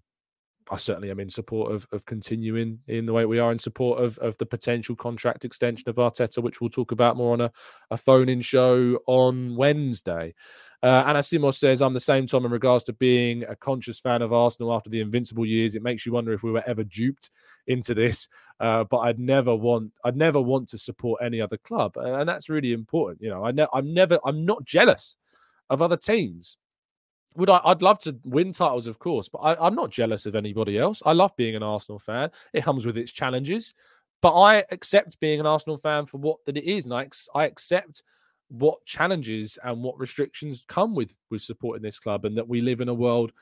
I certainly am in support of, of continuing in the way we are in support of, of the potential contract extension of Arteta, which we'll talk about more on a, a phone in show on Wednesday. Uh, Anna Simos says, I'm the same, Tom, in regards to being a conscious fan of Arsenal after the invincible years. It makes you wonder if we were ever duped into this. Uh, but I'd never want, I'd never want to support any other club. And, that's really important. You know, I ne- I'm never, I'm not jealous of other teams would I? I'd love to win titles, of course, but I, am not jealous of anybody else. I love being an Arsenal fan. It comes with its challenges, but I accept being an Arsenal fan for what that it is, and I I accept what challenges and what restrictions come with with supporting this club, and that we live in a world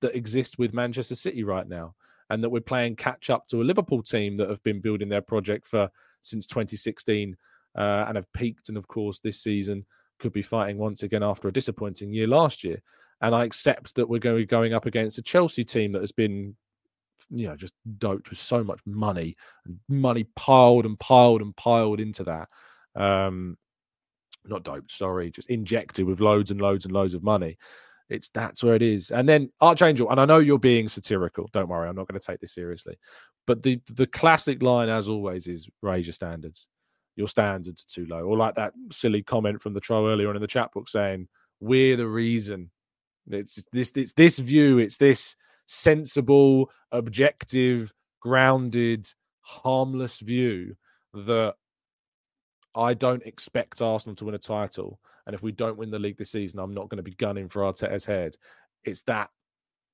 that exists with Manchester City right now, and that we're playing catch up to a Liverpool team that have been building their project for since 2016 uh, and have peaked, and of course this season could be fighting once again after a disappointing year last year and I accept that we're going to be going up against a Chelsea team that has been, you know, just doped with so much money and money piled and piled and piled into that. Um, not doped, sorry, just injected with loads and loads and loads of money. It's that's where it is. And then Archangel, and I know you're being satirical. Don't worry, I'm not going to take this seriously. But the the classic line, as always, is raise your standards. Your standards are too low. Or like that silly comment from the troll earlier on in the chat book saying, "We're the reason it's this it's this view, it's this sensible, objective, grounded, harmless view that I don't expect Arsenal to win a title. And if we don't win the league this season, I'm not going to be gunning for Arteta's head. It's that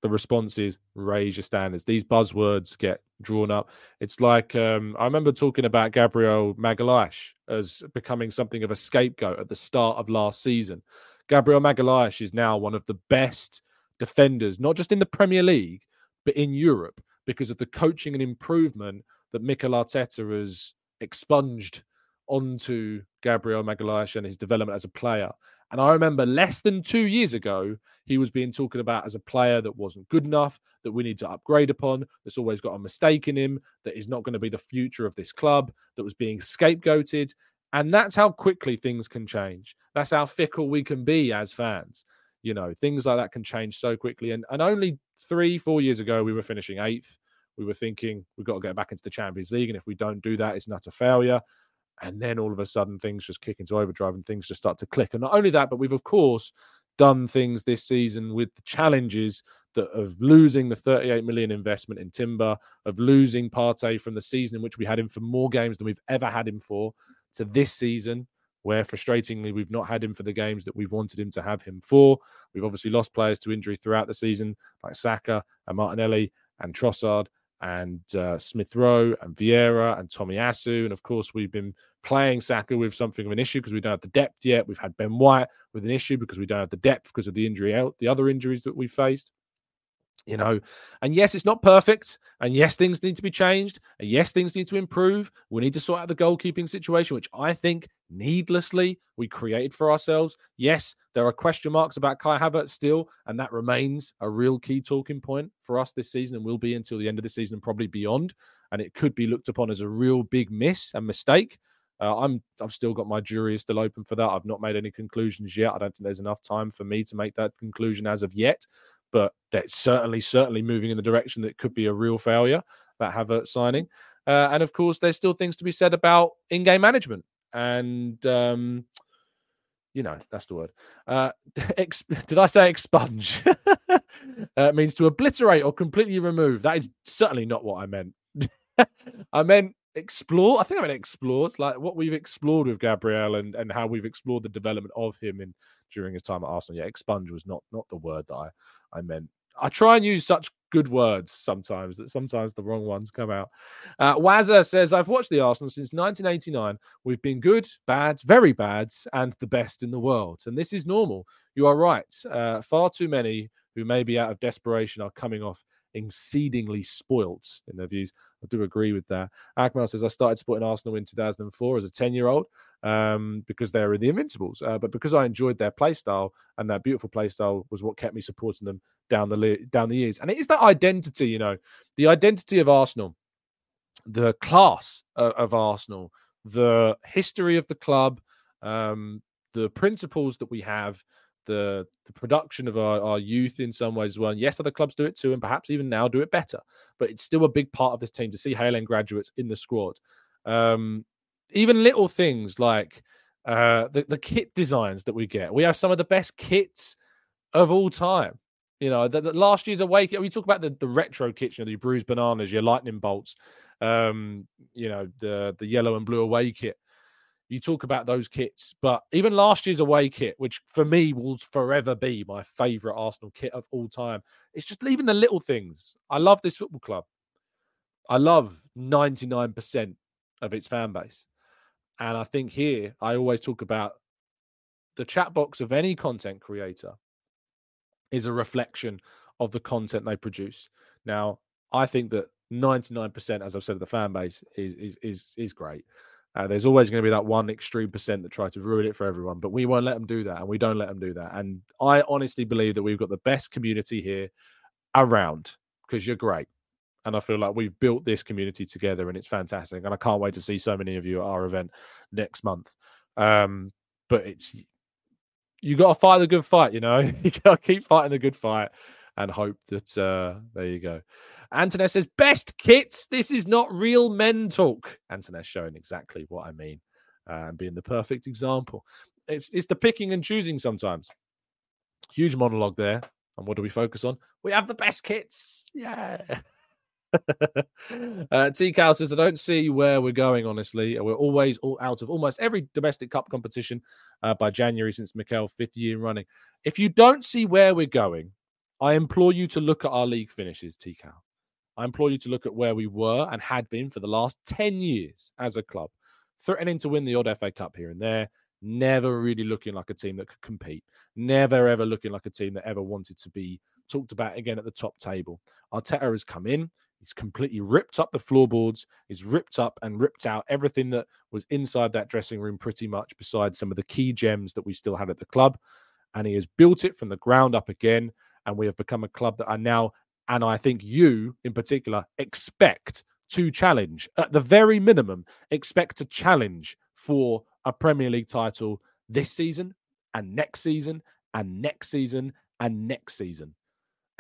the response is raise your standards. These buzzwords get drawn up. It's like um, I remember talking about Gabriel Magalhaes as becoming something of a scapegoat at the start of last season. Gabriel Magalhaes is now one of the best defenders, not just in the Premier League, but in Europe because of the coaching and improvement that Mikel Arteta has expunged onto Gabriel Magalhaes and his development as a player. And I remember less than two years ago, he was being talked about as a player that wasn't good enough, that we need to upgrade upon, that's always got a mistake in him, that is not going to be the future of this club, that was being scapegoated. And that's how quickly things can change. That's how fickle we can be as fans. You know, things like that can change so quickly. And, and only three, four years ago, we were finishing eighth. We were thinking we've got to get back into the Champions League. And if we don't do that, it's not a failure. And then all of a sudden, things just kick into overdrive and things just start to click. And not only that, but we've, of course, done things this season with the challenges that of losing the 38 million investment in Timber, of losing Partey from the season in which we had him for more games than we've ever had him for, to this season, where frustratingly we've not had him for the games that we've wanted him to have him for. We've obviously lost players to injury throughout the season, like Saka and Martinelli and Trossard and uh, Smith Rowe and Vieira and Tomiyasu. And of course, we've been playing Saka with something of an issue because we don't have the depth yet. We've had Ben White with an issue because we don't have the depth because of the injury out, the other injuries that we faced you know and yes it's not perfect and yes things need to be changed and yes things need to improve we need to sort out the goalkeeping situation which i think needlessly we created for ourselves yes there are question marks about kai havertz still and that remains a real key talking point for us this season and will be until the end of the season and probably beyond and it could be looked upon as a real big miss and mistake. Uh, I'm I've still got my jury is still open for that. I've not made any conclusions yet. I don't think there's enough time for me to make that conclusion as of yet. But that's certainly certainly moving in the direction that could be a real failure that Havertz signing. Uh, and of course, there's still things to be said about in-game management and. Um, you know that's the word uh did i say expunge uh, means to obliterate or completely remove that is certainly not what i meant i meant explore. I think I mean It's like what we've explored with Gabriel and and how we've explored the development of him in during his time at Arsenal. Yeah, expunge was not not the word that I I meant. I try and use such good words sometimes that sometimes the wrong ones come out. Uh, Wazza says, I've watched the Arsenal since 1989. We've been good, bad, very bad, and the best in the world. And this is normal. You are right. Uh, far too many who maybe out of desperation are coming off exceedingly spoilt in their views. I do agree with that. Akmal says, I started supporting Arsenal in 2004 as a 10 year old um, because they were the Invincibles. Uh, but because I enjoyed their play style and that beautiful play style was what kept me supporting them down the, down the years. And it is that identity, you know, the identity of Arsenal, the class of, of Arsenal, the history of the club, um, the principles that we have the the production of our, our youth in some ways as well. And yes, other clubs do it too, and perhaps even now do it better. But it's still a big part of this team to see Hale graduates in the squad. Um, even little things like uh, the, the kit designs that we get. We have some of the best kits of all time. You know, the, the last year's away. kit, We talk about the, the retro kits, you know, the bruised bananas, your lightning bolts, um, you know, the the yellow and blue away kit you talk about those kits, but even last year's away kit, which for me will forever be my favorite Arsenal kit of all time, it's just leaving the little things. I love this football club. I love 99% of its fan base. And I think here, I always talk about the chat box of any content creator is a reflection of the content they produce. Now, I think that 99%, as I've said, of the fan base is is is, is great. Uh, there's always going to be that one extreme percent that try to ruin it for everyone, but we won't let them do that, and we don't let them do that. And I honestly believe that we've got the best community here around because you're great, and I feel like we've built this community together, and it's fantastic. And I can't wait to see so many of you at our event next month. Um, but it's you got to fight the good fight, you know. you got to keep fighting the good fight, and hope that uh, there you go. Antones says, best kits. This is not real men talk. Antones showing exactly what I mean uh, and being the perfect example. It's, it's the picking and choosing sometimes. Huge monologue there. And what do we focus on? We have the best kits. Yeah. uh, T Cal says, I don't see where we're going, honestly. We're always all out of almost every domestic cup competition uh, by January since Mikel, fifth year running. If you don't see where we're going, I implore you to look at our league finishes, T Cal. I implore you to look at where we were and had been for the last 10 years as a club, threatening to win the odd FA Cup here and there, never really looking like a team that could compete, never ever looking like a team that ever wanted to be talked about again at the top table. Arteta has come in, he's completely ripped up the floorboards, he's ripped up and ripped out everything that was inside that dressing room, pretty much, besides some of the key gems that we still had at the club. And he has built it from the ground up again. And we have become a club that are now and I think you, in particular, expect to challenge, at the very minimum, expect to challenge for a Premier League title this season and next season and next season and next season.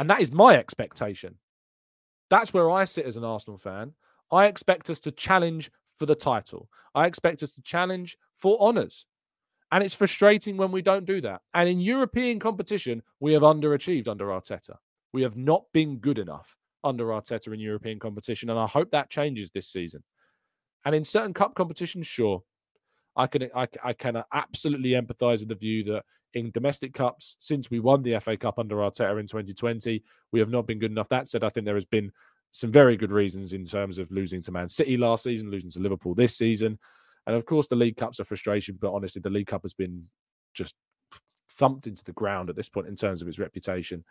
And that is my expectation. That's where I sit as an Arsenal fan. I expect us to challenge for the title. I expect us to challenge for honours. And it's frustrating when we don't do that. And in European competition, we have underachieved under Arteta. We have not been good enough under Arteta in European competition, and I hope that changes this season. And in certain cup competitions, sure, I can I, I can absolutely empathise with the view that in domestic cups, since we won the FA Cup under Arteta in 2020, we have not been good enough. That said, I think there has been some very good reasons in terms of losing to Man City last season, losing to Liverpool this season, and of course the League Cup's a frustration. But honestly, the League Cup has been just thumped into the ground at this point in terms of its reputation.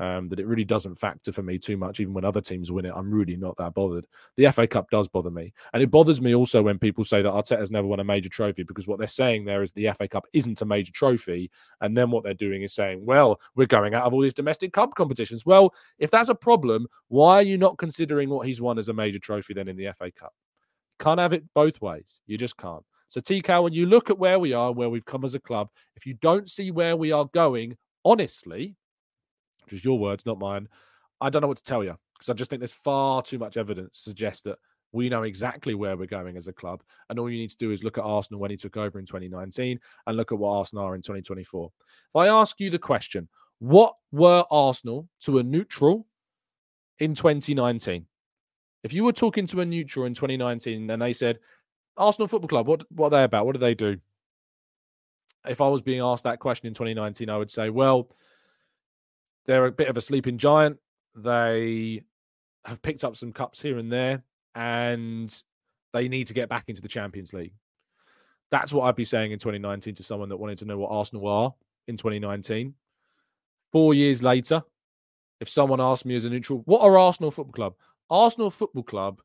Um, that it really doesn't factor for me too much, even when other teams win it. I'm really not that bothered. The FA Cup does bother me. And it bothers me also when people say that Arteta's never won a major trophy because what they're saying there is the FA Cup isn't a major trophy. And then what they're doing is saying, well, we're going out of all these domestic cup competitions. Well, if that's a problem, why are you not considering what he's won as a major trophy then in the FA Cup? Can't have it both ways. You just can't. So, TCal, when you look at where we are, where we've come as a club, if you don't see where we are going, honestly, which is your words, not mine, I don't know what to tell you because I just think there's far too much evidence to suggest that we know exactly where we're going as a club. And all you need to do is look at Arsenal when he took over in 2019 and look at what Arsenal are in 2024. If I ask you the question, what were Arsenal to a neutral in 2019? If you were talking to a neutral in 2019 and they said, Arsenal Football Club, what, what are they about? What do they do? If I was being asked that question in 2019, I would say, well, they're a bit of a sleeping giant. They have picked up some cups here and there, and they need to get back into the Champions League. That's what I'd be saying in 2019 to someone that wanted to know what Arsenal are in 2019. Four years later, if someone asked me as a neutral, what are Arsenal Football Club? Arsenal Football Club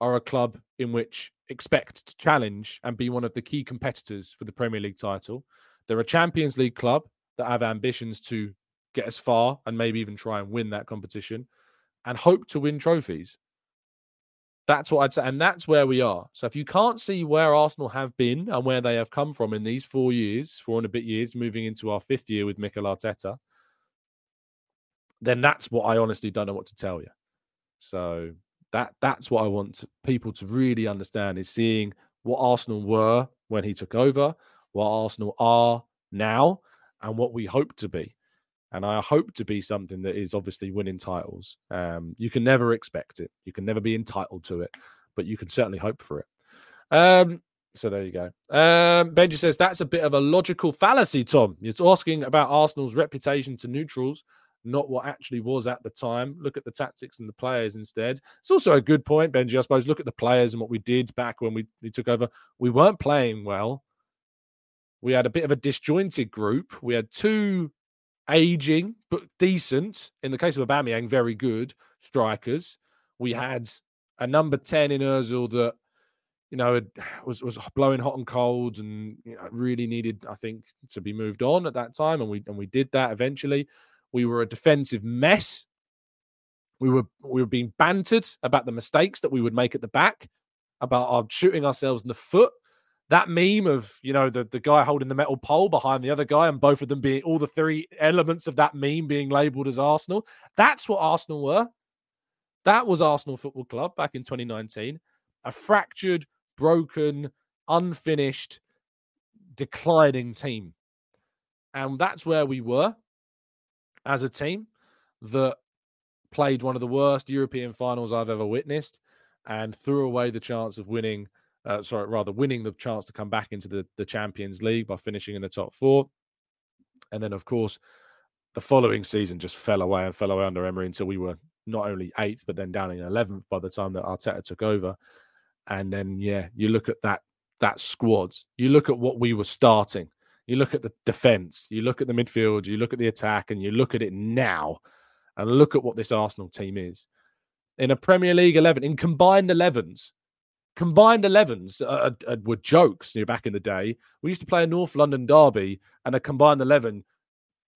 are a club in which expect to challenge and be one of the key competitors for the Premier League title. They're a Champions League club that have ambitions to get as far and maybe even try and win that competition and hope to win trophies. That's what I'd say. And that's where we are. So if you can't see where Arsenal have been and where they have come from in these four years, four and a bit years, moving into our fifth year with Mikel Arteta, then that's what I honestly don't know what to tell you. So that that's what I want people to really understand is seeing what Arsenal were when he took over, what Arsenal are now, and what we hope to be. And I hope to be something that is obviously winning titles. Um, you can never expect it. You can never be entitled to it, but you can certainly hope for it. Um, so there you go. Um, Benji says that's a bit of a logical fallacy, Tom. You're asking about Arsenal's reputation to neutrals not what actually was at the time. Look at the tactics and the players instead. It's also a good point, Benji. I suppose look at the players and what we did back when we, we took over. We weren't playing well. We had a bit of a disjointed group. We had two aging but decent, in the case of Aubameyang, very good strikers. We had a number 10 in Ozil that you know, was was blowing hot and cold, and you know, really needed, I think, to be moved on at that time, and we and we did that eventually. We were a defensive mess. We were we were being bantered about the mistakes that we would make at the back, about our shooting ourselves in the foot. That meme of you know the the guy holding the metal pole behind the other guy, and both of them being all the three elements of that meme being labelled as Arsenal. That's what Arsenal were. That was Arsenal Football Club back in 2019. A fractured, broken, unfinished, declining team. And that's where we were as a team that played one of the worst European finals I've ever witnessed and threw away the chance of winning, uh, sorry, rather winning the chance to come back into the, the Champions League by finishing in the top four. And then, of course, the following season just fell away and fell away under Emery until we were not only eighth, but then down in 11th by the time that Arteta took over. And then, yeah, you look at that that squad, you look at what we were starting you look at the defense, you look at the midfield, you look at the attack, and you look at it now and look at what this Arsenal team is. In a Premier League 11, in combined 11s, combined 11s uh, uh, were jokes you know, back in the day. We used to play a North London derby and a combined 11.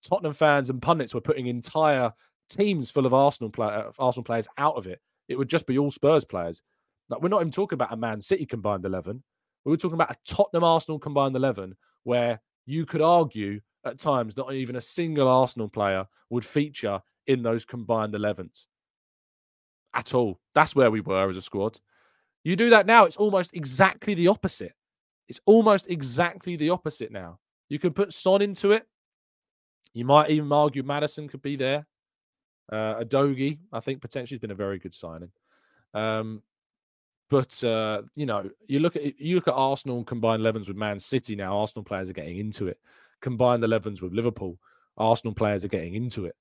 Tottenham fans and pundits were putting entire teams full of Arsenal, play, uh, Arsenal players out of it. It would just be all Spurs players. Like, we're not even talking about a Man City combined 11. We were talking about a Tottenham Arsenal combined 11 where you could argue at times not even a single Arsenal player would feature in those combined 11s at all. That's where we were as a squad. You do that now, it's almost exactly the opposite. It's almost exactly the opposite now. You can put Son into it. You might even argue Maddison could be there. Uh, Udogie, I think, potentially has been a very good signing. Um, but uh, you know, you look at you look at Arsenal combined 11s with Man City now. Arsenal players are getting into it. Combined 11s with Liverpool, Arsenal players are getting into it.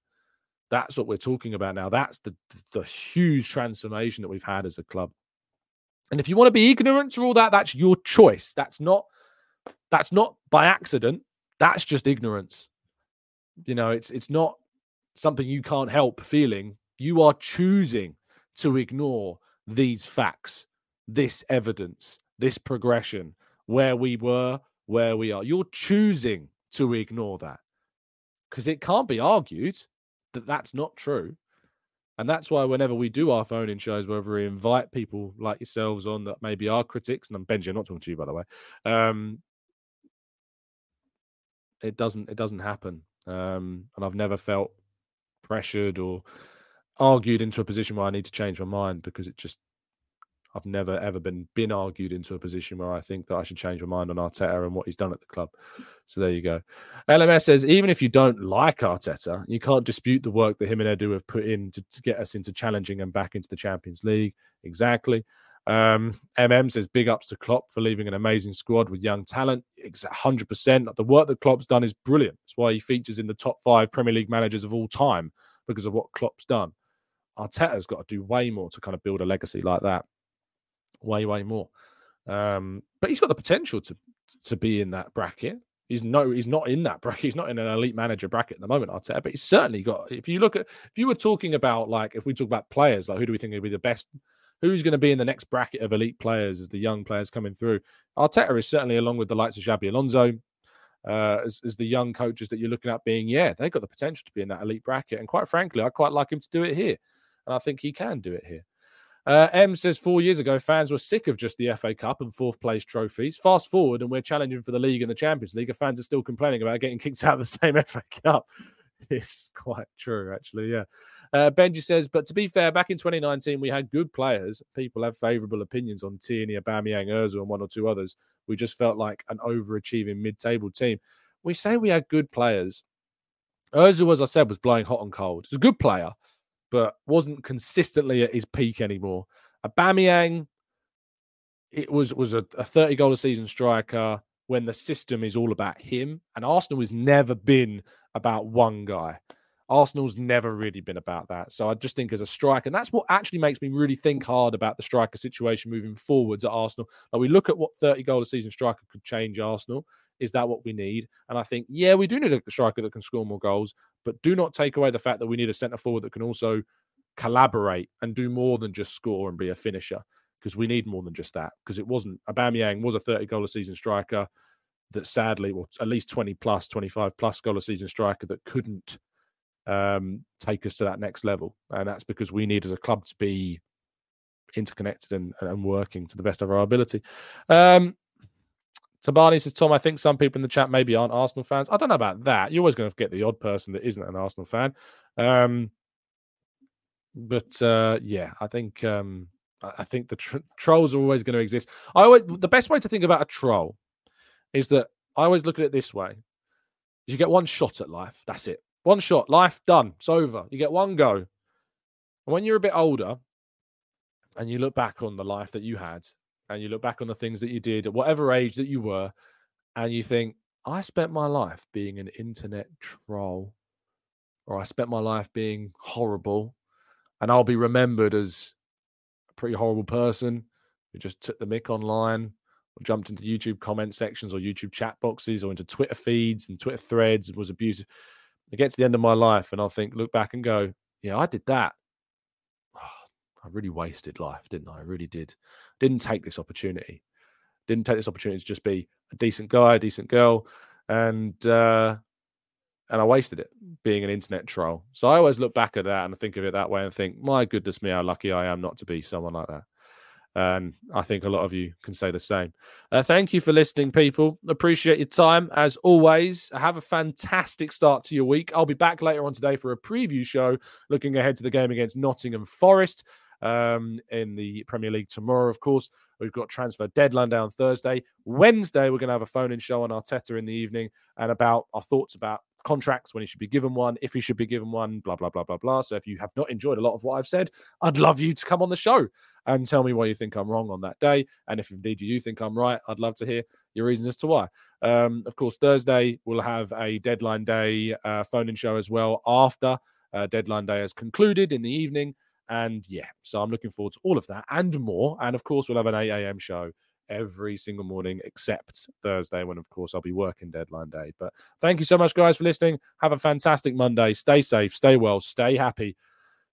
That's what we're talking about now. That's the the huge transformation that we've had as a club. And if you want to be ignorant to all that, that's your choice. That's not that's not by accident. That's just ignorance. you know, it's it's not something you can't help feeling. You are choosing to ignore these facts, this evidence, this progression, where we were, where we are. You're choosing to ignore that because it can't be argued that that's not true. And that's why whenever we do our phone in shows, whether we invite people like yourselves on that maybe are critics, and I'm Benji, I'm not talking to you by the way, um, it doesn't it doesn't happen. Um, and I've never felt pressured or argued into a position where I need to change my mind because it just I've never ever been been argued into a position where I think that I should change my mind on Arteta and what he's done at the club. So there you go. LMS says even if you don't like Arteta, you can't dispute the work that him and Edu have put in to, to get us into challenging and back into the Champions League. Exactly. Um, MM says big ups to Klopp for leaving an amazing squad with young talent. It's 100%. The work that Klopp's done is brilliant. That's why he features in the top five Premier League managers of all time because of what Klopp's done. Arteta's got to do way more to kind of build a legacy like that way, way more. Um, but he's got the potential to to be in that bracket. He's no, he's not in that bracket. He's not in an elite manager bracket at the moment, Arteta. But he's certainly got. If you look at, if you were talking about like, if we talk about players, like who do we think would be the best? Who's going to be in the next bracket of elite players as the young players coming through? Arteta is certainly along with the likes of Xabi Alonso, uh, as, as the young coaches that you're looking at being, yeah, they've got the potential to be in that elite bracket. And quite frankly, I quite like him to do it here. And I think he can do it here. Uh, M says four years ago, fans were sick of just the FA Cup and fourth place trophies. Fast forward, and we're challenging for the league and the Champions League. Fans are still complaining about getting kicked out of the same FA Cup. It's quite true, actually. Yeah. Uh, Benji says, but to be fair, back in 2019, we had good players. People have favourable opinions on Tierney, Aubameyang, Özil, and one or two others. We just felt like an overachieving mid-table team. We say we had good players. Özil, as I said, was blowing hot and cold. He's a good player but wasn't consistently at his peak anymore. Aubameyang, it was was a, a 30 goal a season striker when the system is all about him. And Arsenal has never been about one guy. Arsenal's never really been about that. So I just think as a striker, and that's what actually makes me really think hard about the striker situation moving forwards at Arsenal. Like we look at what 30 goal a season striker could change Arsenal. Is that what we need? And I think, yeah, we do need a striker that can score more goals, but do not take away the fact that we need a centre forward that can also collaborate and do more than just score and be a finisher because we need more than just that. Because it wasn't Aubameyang was a 30 goal a season striker that sadly, well, at least 20 plus, 25 plus goal a season striker that couldn't um, take us to that next level. And that's because we need as a club to be interconnected and, and working to the best of our ability. Um, Tabani says, Tom, I think some people in the chat maybe aren't Arsenal fans. I don't know about that. You're always going to get the odd person that isn't an Arsenal fan. Um, but uh, yeah, I think um, I think the tr- trolls are always going to exist. I always the best way to think about a troll is that I always look at it this way: you get one shot at life. That's it. One shot, life done. It's over. You get one go. And when you're a bit older, and you look back on the life that you had, and you look back on the things that you did at whatever age that you were, and you think, I spent my life being an internet troll, or I spent my life being horrible, and I'll be remembered as a pretty horrible person who just took the mic online or jumped into YouTube comment sections or YouTube chat boxes or into Twitter feeds and Twitter threads and was abusive. It gets to the end of my life, and I'll think, look back and go, yeah, I did that. I really wasted life, didn't I? I really did. Didn't take this opportunity. Didn't take this opportunity to just be a decent guy, a decent girl, and uh, and I wasted it being an internet troll. So I always look back at that and think of it that way and think, my goodness me, how lucky I am not to be someone like that. And I think a lot of you can say the same. Uh, thank you for listening, people. Appreciate your time as always. Have a fantastic start to your week. I'll be back later on today for a preview show looking ahead to the game against Nottingham Forest um, in the Premier League tomorrow, of course. We've got transfer deadline down Thursday. Wednesday, we're going to have a phone in show on Arteta in the evening and about our thoughts about contracts, when he should be given one, if he should be given one, blah, blah, blah, blah, blah. So if you have not enjoyed a lot of what I've said, I'd love you to come on the show and tell me why you think I'm wrong on that day. And if indeed you do think I'm right, I'd love to hear your reasons as to why. Um, of course, Thursday, we'll have a deadline day uh, phone in show as well after uh, deadline day has concluded in the evening. And yeah, so I'm looking forward to all of that and more. And of course, we'll have an 8 a.m. show every single morning except Thursday, when, of course, I'll be working deadline day. But thank you so much, guys, for listening. Have a fantastic Monday. Stay safe, stay well, stay happy,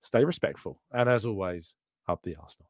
stay respectful. And as always, up the Arsenal.